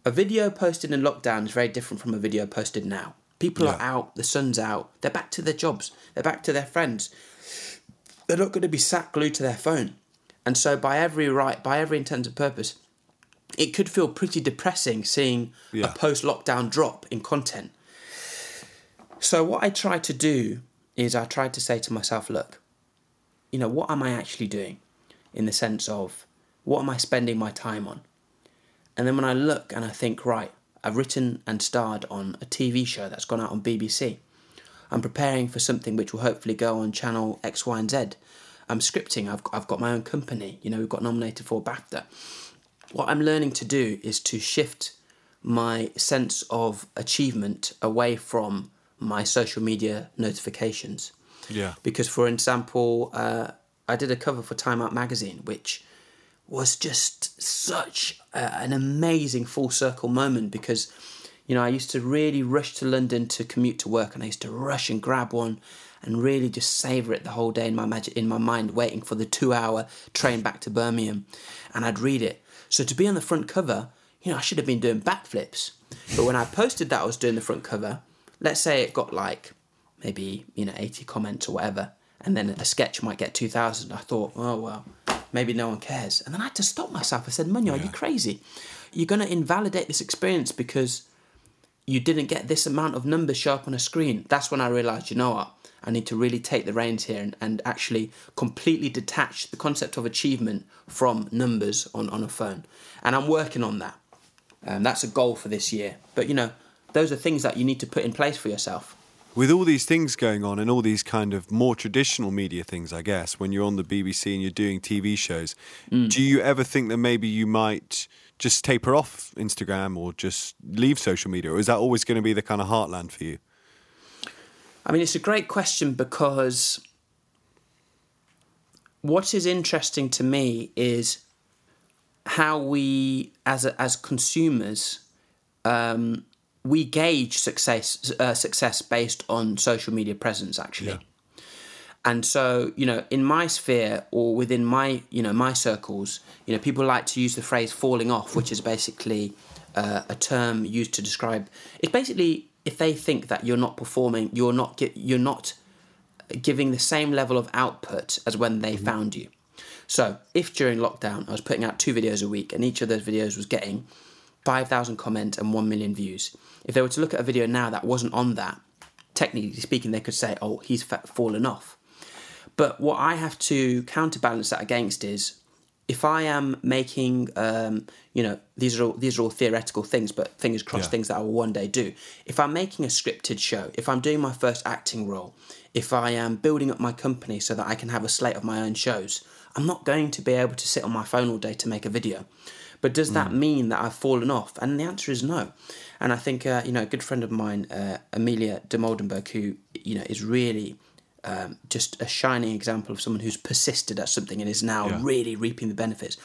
a video posted in lockdown is very different from a video posted now. People are out, the sun's out, they're back to their jobs, they're back to their friends. They're not going to be sat glued to their phone. And so, by every right, by every intent and purpose, it could feel pretty depressing seeing Yeah. a post lockdown drop in content. So, what I tried to do is I tried to say to myself, look, you know, what am I actually doing in the sense of what am I spending my time on? And then when I look and I think, right, I've written and starred on a TV show that's gone out on BBC. I'm preparing for something which will hopefully go on channel X, Y, and Z. I'm scripting. I've I've got my own company. You know, we've got nominated for BAFTA. What I'm learning to do is to shift my sense of achievement away from my social media notifications. Yeah. Because, for example, uh, I did a cover for Time Out magazine, which was just such a, an amazing full circle moment because, you know, I used to really rush to London to commute to work and I used to rush and grab one and really just savor it the whole day in my magic in my mind waiting for the 2 hour train back to Birmingham and I'd read it. So to be on the front cover, you know, I should have been doing backflips. But when I posted that I was doing the front cover, let's say it got like maybe, you know, 80 comments or whatever and then a sketch might get 2000 i thought oh well maybe no one cares and then i had to stop myself i said Munya yeah. are you crazy you're going to invalidate this experience because you didn't get this amount of numbers show up on a screen. That's when i realized you know what? I need to really take the reins here and, and actually completely detach the concept of achievement from numbers on, on a phone. And i'm working on that. Um, that's a goal for this year. But you know those are things that you need to put in place for yourself. With all these things going on and all these kind of more traditional media things, I guess, when you're on the BBC and you're doing TV shows, mm. do you ever think that maybe you might just taper off Instagram or just leave social media? Or is that always going to be the kind of heartland for you? I mean, it's a great question because what is interesting to me is how we, as a, as consumers, um, we gauge success uh, success based on social media presence actually. Yeah. And so, you know, in my sphere or within my, you know, my circles, you know, people like to use the phrase falling off, which is basically uh, a term used to describe. It's basically if they think that you're not performing, you're not you're not giving the same level of output as when they mm-hmm. found you. So, if during lockdown I was putting out two videos a week and each of those videos was getting 5,000 comments and 1 million views, if they were to look at a video now that wasn't on that, technically speaking, they could say, oh, he's fallen off. But what I have to counterbalance that against is if I am making, um, you know, these are all, these are all theoretical things, but fingers crossed, yeah. things that I will one day do. If I'm making a scripted show, if I'm doing my first acting role, if I am building up my company so that I can have a slate of my own shows, I'm not going to be able to sit on my phone all day to make a video. But does that mm. mean that I've fallen off? And the answer is no. And I think uh, you know a good friend of mine, uh, Amelia Dimoldenberg, who you know is really um, just a shining example of someone who's persisted at something and is now yeah. really reaping the benefits.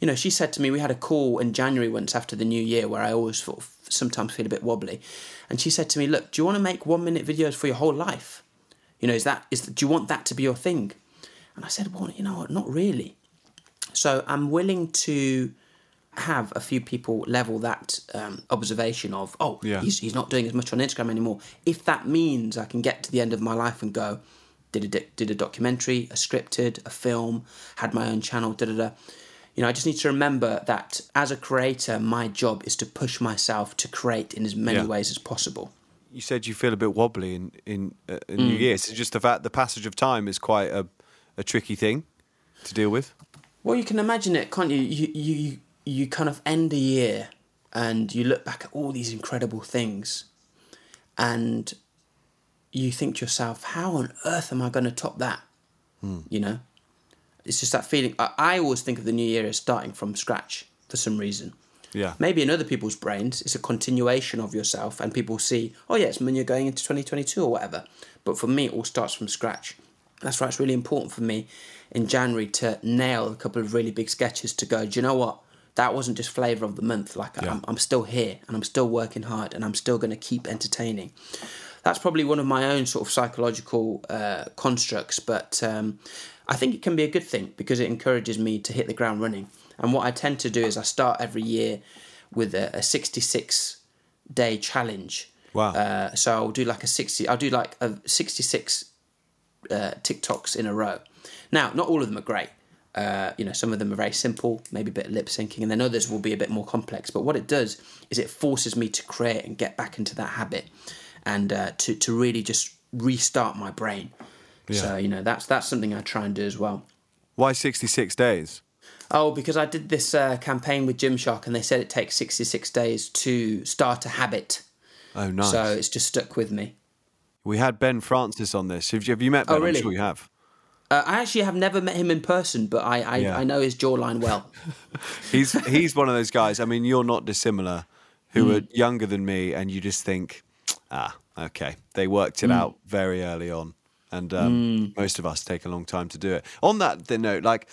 You know, she said to me, we had a call in January once after the new year where I always sort of sometimes feel a bit wobbly, and she said to me, "Look, do you want to make one minute videos for your whole life? You know, is that is do you want that to be your thing?" And I said, "Well, you know what, not really." So I'm willing to have a few people level that um, observation of, oh, yeah. he's, he's not doing as much on Instagram anymore. If that means I can get to the end of my life and go, did a, did a documentary, a scripted, a film, had my own channel, da da da. You know, I just need to remember that as a creator, my job is to push myself to create in as many yeah. ways as possible. You said you feel a bit wobbly in in, uh, in mm. New Year. It's just the fact the passage of time is quite a, a tricky thing to deal with. Well, you can imagine it, can't you? You you you kind of end a year and you look back at all these incredible things and you think to yourself, how on earth am I going to top that? Hmm. You know, it's just that feeling. I, I, always think of the new year as starting from scratch for some reason. Yeah. Maybe in other people's brains, it's a continuation of yourself, and people see, oh, yeah, it's when you're going into 2022 or whatever. But for me, it all starts from scratch. That's why it's really important for me in January to nail a couple of really big sketches to go, do you know what? that wasn't just flavor of the month. Like yeah. I'm, I'm still here and I'm still working hard and I'm still going to keep entertaining. That's probably one of my own sort of psychological uh, constructs, but um, I think it can be a good thing because it encourages me to hit the ground running. And what I tend to do is I start every year with a, a 66 day challenge. Wow. Uh, so I'll do like a 60, I'll do like a 66 uh, TikToks in a row. Now, not all of them are great. Uh, you know, some of them are very simple, maybe a bit lip syncing, and then others will be a bit more complex. But what it does is it forces me to create and get back into that habit, and uh, to to really just restart my brain. Yeah. So you know, that's that's something I try and do as well. Why sixty six days? Oh, because I did this uh, campaign with Gymshark, and they said it takes sixty six days to start a habit. Oh, nice! So it's just stuck with me. We had Ben Francis on this. Have you, have you met oh, Ben? Oh, really? I'm sure you have. Uh, I actually have never met him in person, but I I, Yeah. I know his jawline well. [LAUGHS] He's he's one of those guys. I mean, you're not dissimilar, who are younger than me, and you just think, ah, okay, they worked it out very early on, and um, most of us take a long time to do it. On that the note, like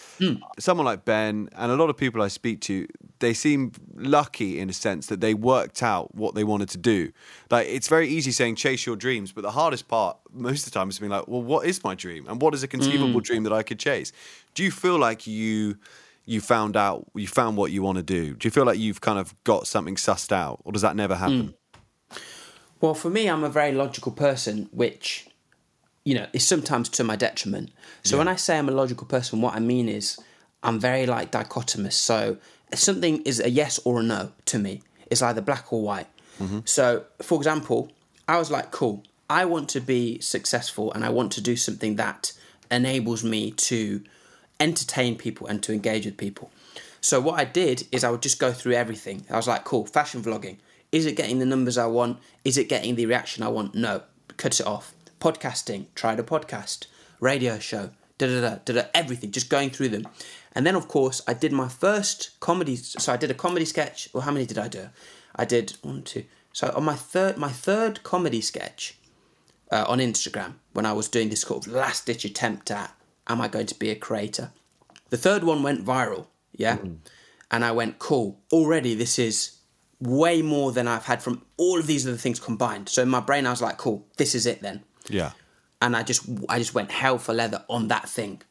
someone like Ben and a lot of people I speak to, they seem lucky in a sense that they worked out what they wanted to do. Like it's very easy saying chase your dreams, but the hardest part most of the time is being like, well, what is my dream, and what is a conceivable dream that I could chase? Do you feel like you? you found out you found what you want to do do you feel like you've kind of got something sussed out or does that never happen Well, for me, I'm a very logical person, which, you know, is sometimes to my detriment. So when I say I'm a logical person, what I mean is I'm very like dichotomous. So if something is a yes or a no to me. It's either black or white. Mm-hmm. So, for example, I was like, cool, I want to be successful and I want to do something that enables me to entertain people and to engage with people. So what I did is I would just go through everything. I was like, cool, fashion vlogging. Is it getting the numbers I want? Is it getting the reaction I want? No. Cut it off. Podcasting, tried a podcast. Radio show, da da da da da, everything, just going through them. And then, of course, I did my first comedy. So I did a comedy sketch. Well, how many did I do? I did one, two. So on my third, my third comedy sketch uh, on Instagram when I was doing this sort of last ditch attempt at, am I going to be a creator? The third one went viral, yeah? And I went, cool, already this is way more than I've had from all of these other things combined. So in my brain, I was like, cool, this is it then. yeah And I just, I just went hell for leather on that thing.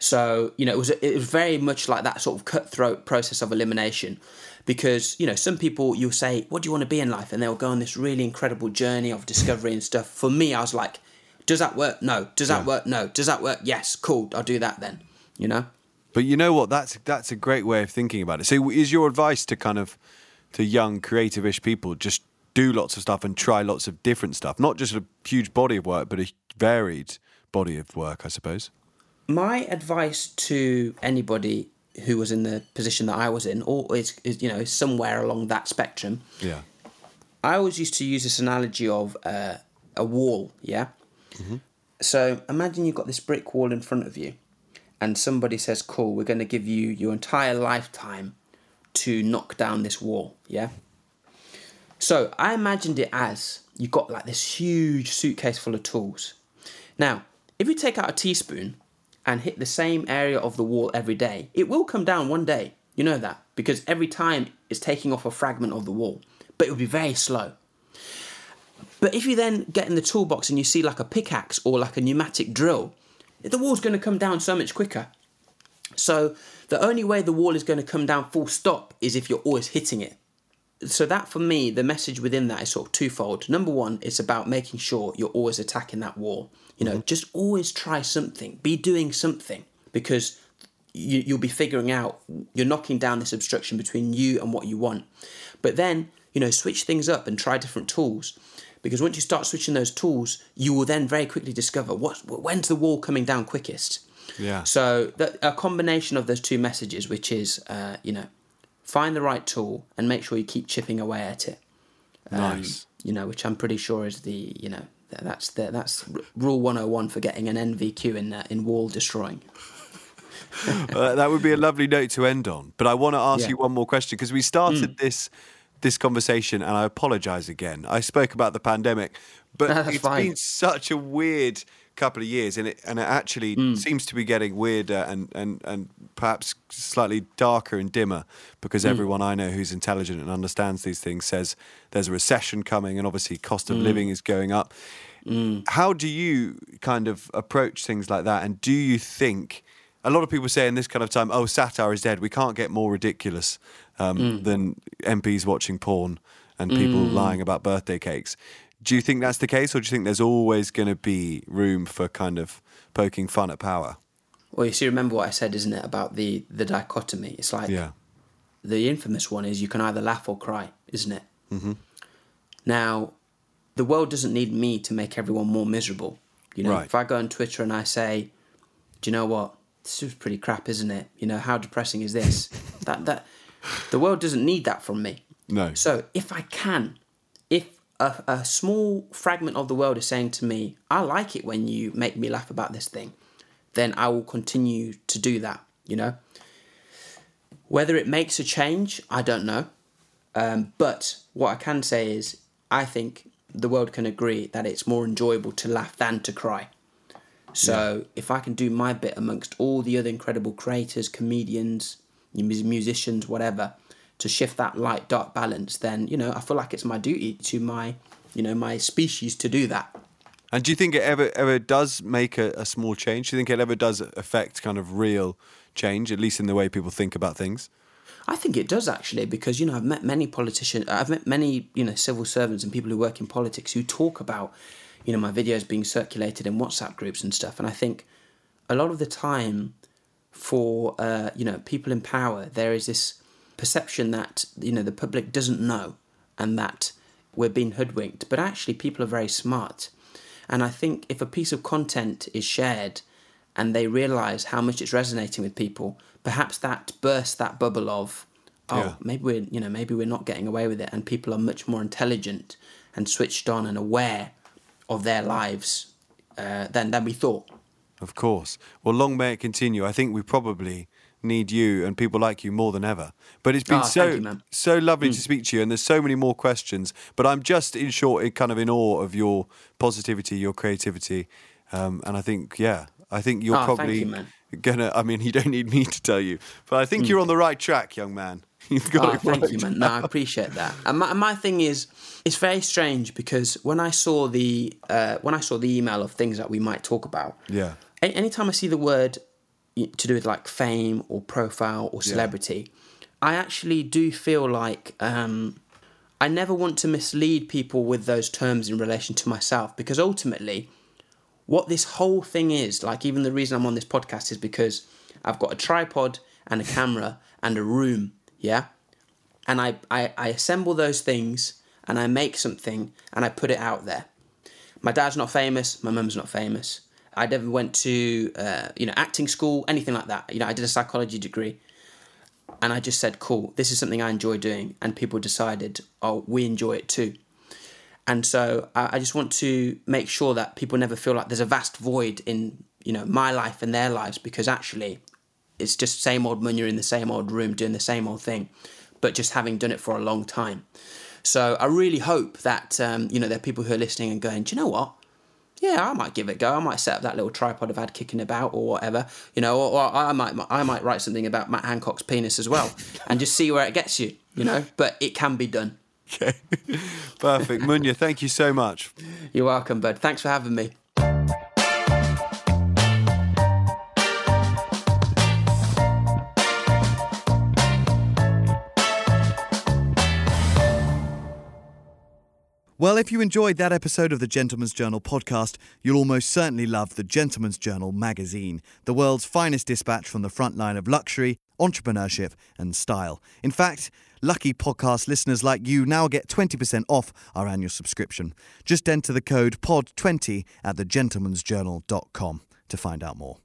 So, you know, it was, it was very much like that sort of cutthroat process of elimination because, you know, some people you'll say, what do you want to be in life? And they'll go on this really incredible journey of discovery and stuff. For me, I was like, does that work? No. Does that Yeah. work? No. Does that work? Yes. Cool. I'll do that then. You know? but you know what that's that's a great way of thinking about it so is your advice to kind of to young creative-ish people just do lots of stuff and try lots of different stuff. Not just a huge body of work but a varied body of work i suppose. My advice to anybody who was in the position that I was in, or is, is you know, somewhere along that spectrum, yeah. I always used to use this analogy of uh, a wall, yeah? So imagine you've got this brick wall in front of you, and somebody says, Cool, we're going to give you your entire lifetime to knock down this wall, yeah? So I imagined it as you've got like this huge suitcase full of tools. Now, if you take out a teaspoon and hit the same area of the wall every day, it will come down one day. You know that because every time it's taking off a fragment of the wall, but it will be very slow. But if you then get in the toolbox and you see like a pickaxe or like a pneumatic drill, the wall's going to come down so much quicker. So the only way the wall is going to come down full stop is if you're always hitting it. So that for me, the message within that is sort of twofold. Number one, it's about making sure you're always attacking that wall. You know, mm-hmm. just always try something, be doing something because you, you'll be figuring out you're knocking down this obstruction between you and what you want. But then, you know, switch things up and try different tools because once you start switching those tools, you will then very quickly discover what when's the wall coming down quickest. Yeah So that, a combination of those two messages, which is, uh, you know, find the right tool and make sure you keep chipping away at it. Um, Nice. You know, which I'm pretty sure is the, you know, th- that's the, that's r- rule 101 for getting an NVQ in uh, in wall destroying. [LAUGHS] Uh, that would be a lovely note to end on. But I want to ask Yeah. You one more question because we started this this conversation, and I apologise again. I spoke about the pandemic, but That's it's fine. been such a weird couple of years, and it and it actually Hmm. seems to be getting weirder and and and perhaps slightly darker and dimmer because Hmm. everyone I know who's intelligent and understands these things says there's a recession coming, and obviously cost of Hmm. living is going up. How do you kind of approach things like that? And do you think a lot of people say in this kind of time, "Oh, satire is dead. We can't get more ridiculous um, than MPs watching porn and people lying about birthday cakes." Do you think that's the case, or do you think there's always going to be room for kind of poking fun at power? Well, you see, remember what I said, isn't it, about the, the dichotomy? It's like Yeah, the infamous one is you can either laugh or cry, isn't it? Mm-hmm. Now, the world doesn't need me to make everyone more miserable. You know, Right. if I go on Twitter and I say, "Do you know what? This is pretty crap, isn't it? You know, how depressing is this?" [LAUGHS] that that the world doesn't need that from me. no, So if I can, a, a small fragment of the world is saying to me, I like it when you make me laugh about this thing, then I will continue to do that, you know. Whether it makes a change, I don't know. Um, but what I can say is, I think the world can agree that it's more enjoyable to laugh than to cry. So yeah. if I can do my bit amongst all the other incredible creators, comedians, musicians, whatever, to shift that light dark balance, then you know I feel like it's my duty to my you know my species to do that. And do you think it ever ever does make a, a small change? Do you think it ever does affect kind of real change, at least in the way people think about things? I think it does actually, because you know I've met many politicians, I've met many you know civil servants and people who work in politics who talk about you know my videos being circulated in WhatsApp groups and stuff, and I think a lot of the time for uh, you know people in power there is this perception that you know the public doesn't know and that we're being hoodwinked, but actually people are very smart, and I think if a piece of content is shared and they realize how much it's resonating with people, perhaps that bursts that bubble of, oh, yeah. maybe we're you know maybe we're not getting away with it, and people are much more intelligent and switched on and aware of their lives uh, than than we thought. Of course. Well, long may it continue. I think we probably need you and people like you more than ever. But it's been oh, so you, so lovely mm. to speak to you, and there's so many more questions. But I'm just in short, kind of in awe of your positivity, your creativity, um, and I think yeah, I think you're oh, probably you, gonna. I mean, [LAUGHS] you don't need me to tell you, but I think mm. you're on the right track, young man. [LAUGHS] You've got oh, it thank right. you, man. [LAUGHS] No, I appreciate that. And my, my thing is, it's very strange because when I saw the uh, when I saw the email of things that we might talk about, yeah. Anytime I see the word to do with like fame or profile or celebrity, yeah. I actually do feel like um, I never want to mislead people with those terms in relation to myself because ultimately what this whole thing is, like even the reason I'm on this podcast is because I've got a tripod and a camera and a room, yeah? And I, I, I assemble those things and I make something and I put it out there. My dad's not famous, my mum's not famous. I never went to, uh, you know, acting school, anything like that. You know, I did a psychology degree. And I just said, cool, this is something I enjoy doing. And people decided, oh, we enjoy it too. And so I, just want to make sure that people never feel like there's a vast void in you know my life and their lives because actually it's just same old Munya in the same old room doing the same old thing, but just having done it for a long time. So I really hope that um, you know there are people who are listening and going, do you know what? Yeah, I might give it a go. I might set up that little tripod I've had kicking about or whatever, you know, or, or I might I might write something about Matt Hancock's penis as well, and just see where it gets you, you know. But it can be done. Okay. [LAUGHS] Perfect. Munya, thank you so much. You're welcome, bud. Thanks for having me. Well, if you enjoyed that episode of the Gentleman's Journal podcast, you'll almost certainly love the Gentleman's Journal magazine, the world's finest dispatch from the front line of luxury, entrepreneurship, and style. In fact, lucky podcast listeners like you now get 20% off our annual subscription. Just enter the code POD20 at thegentleman'sjournal.com to find out more.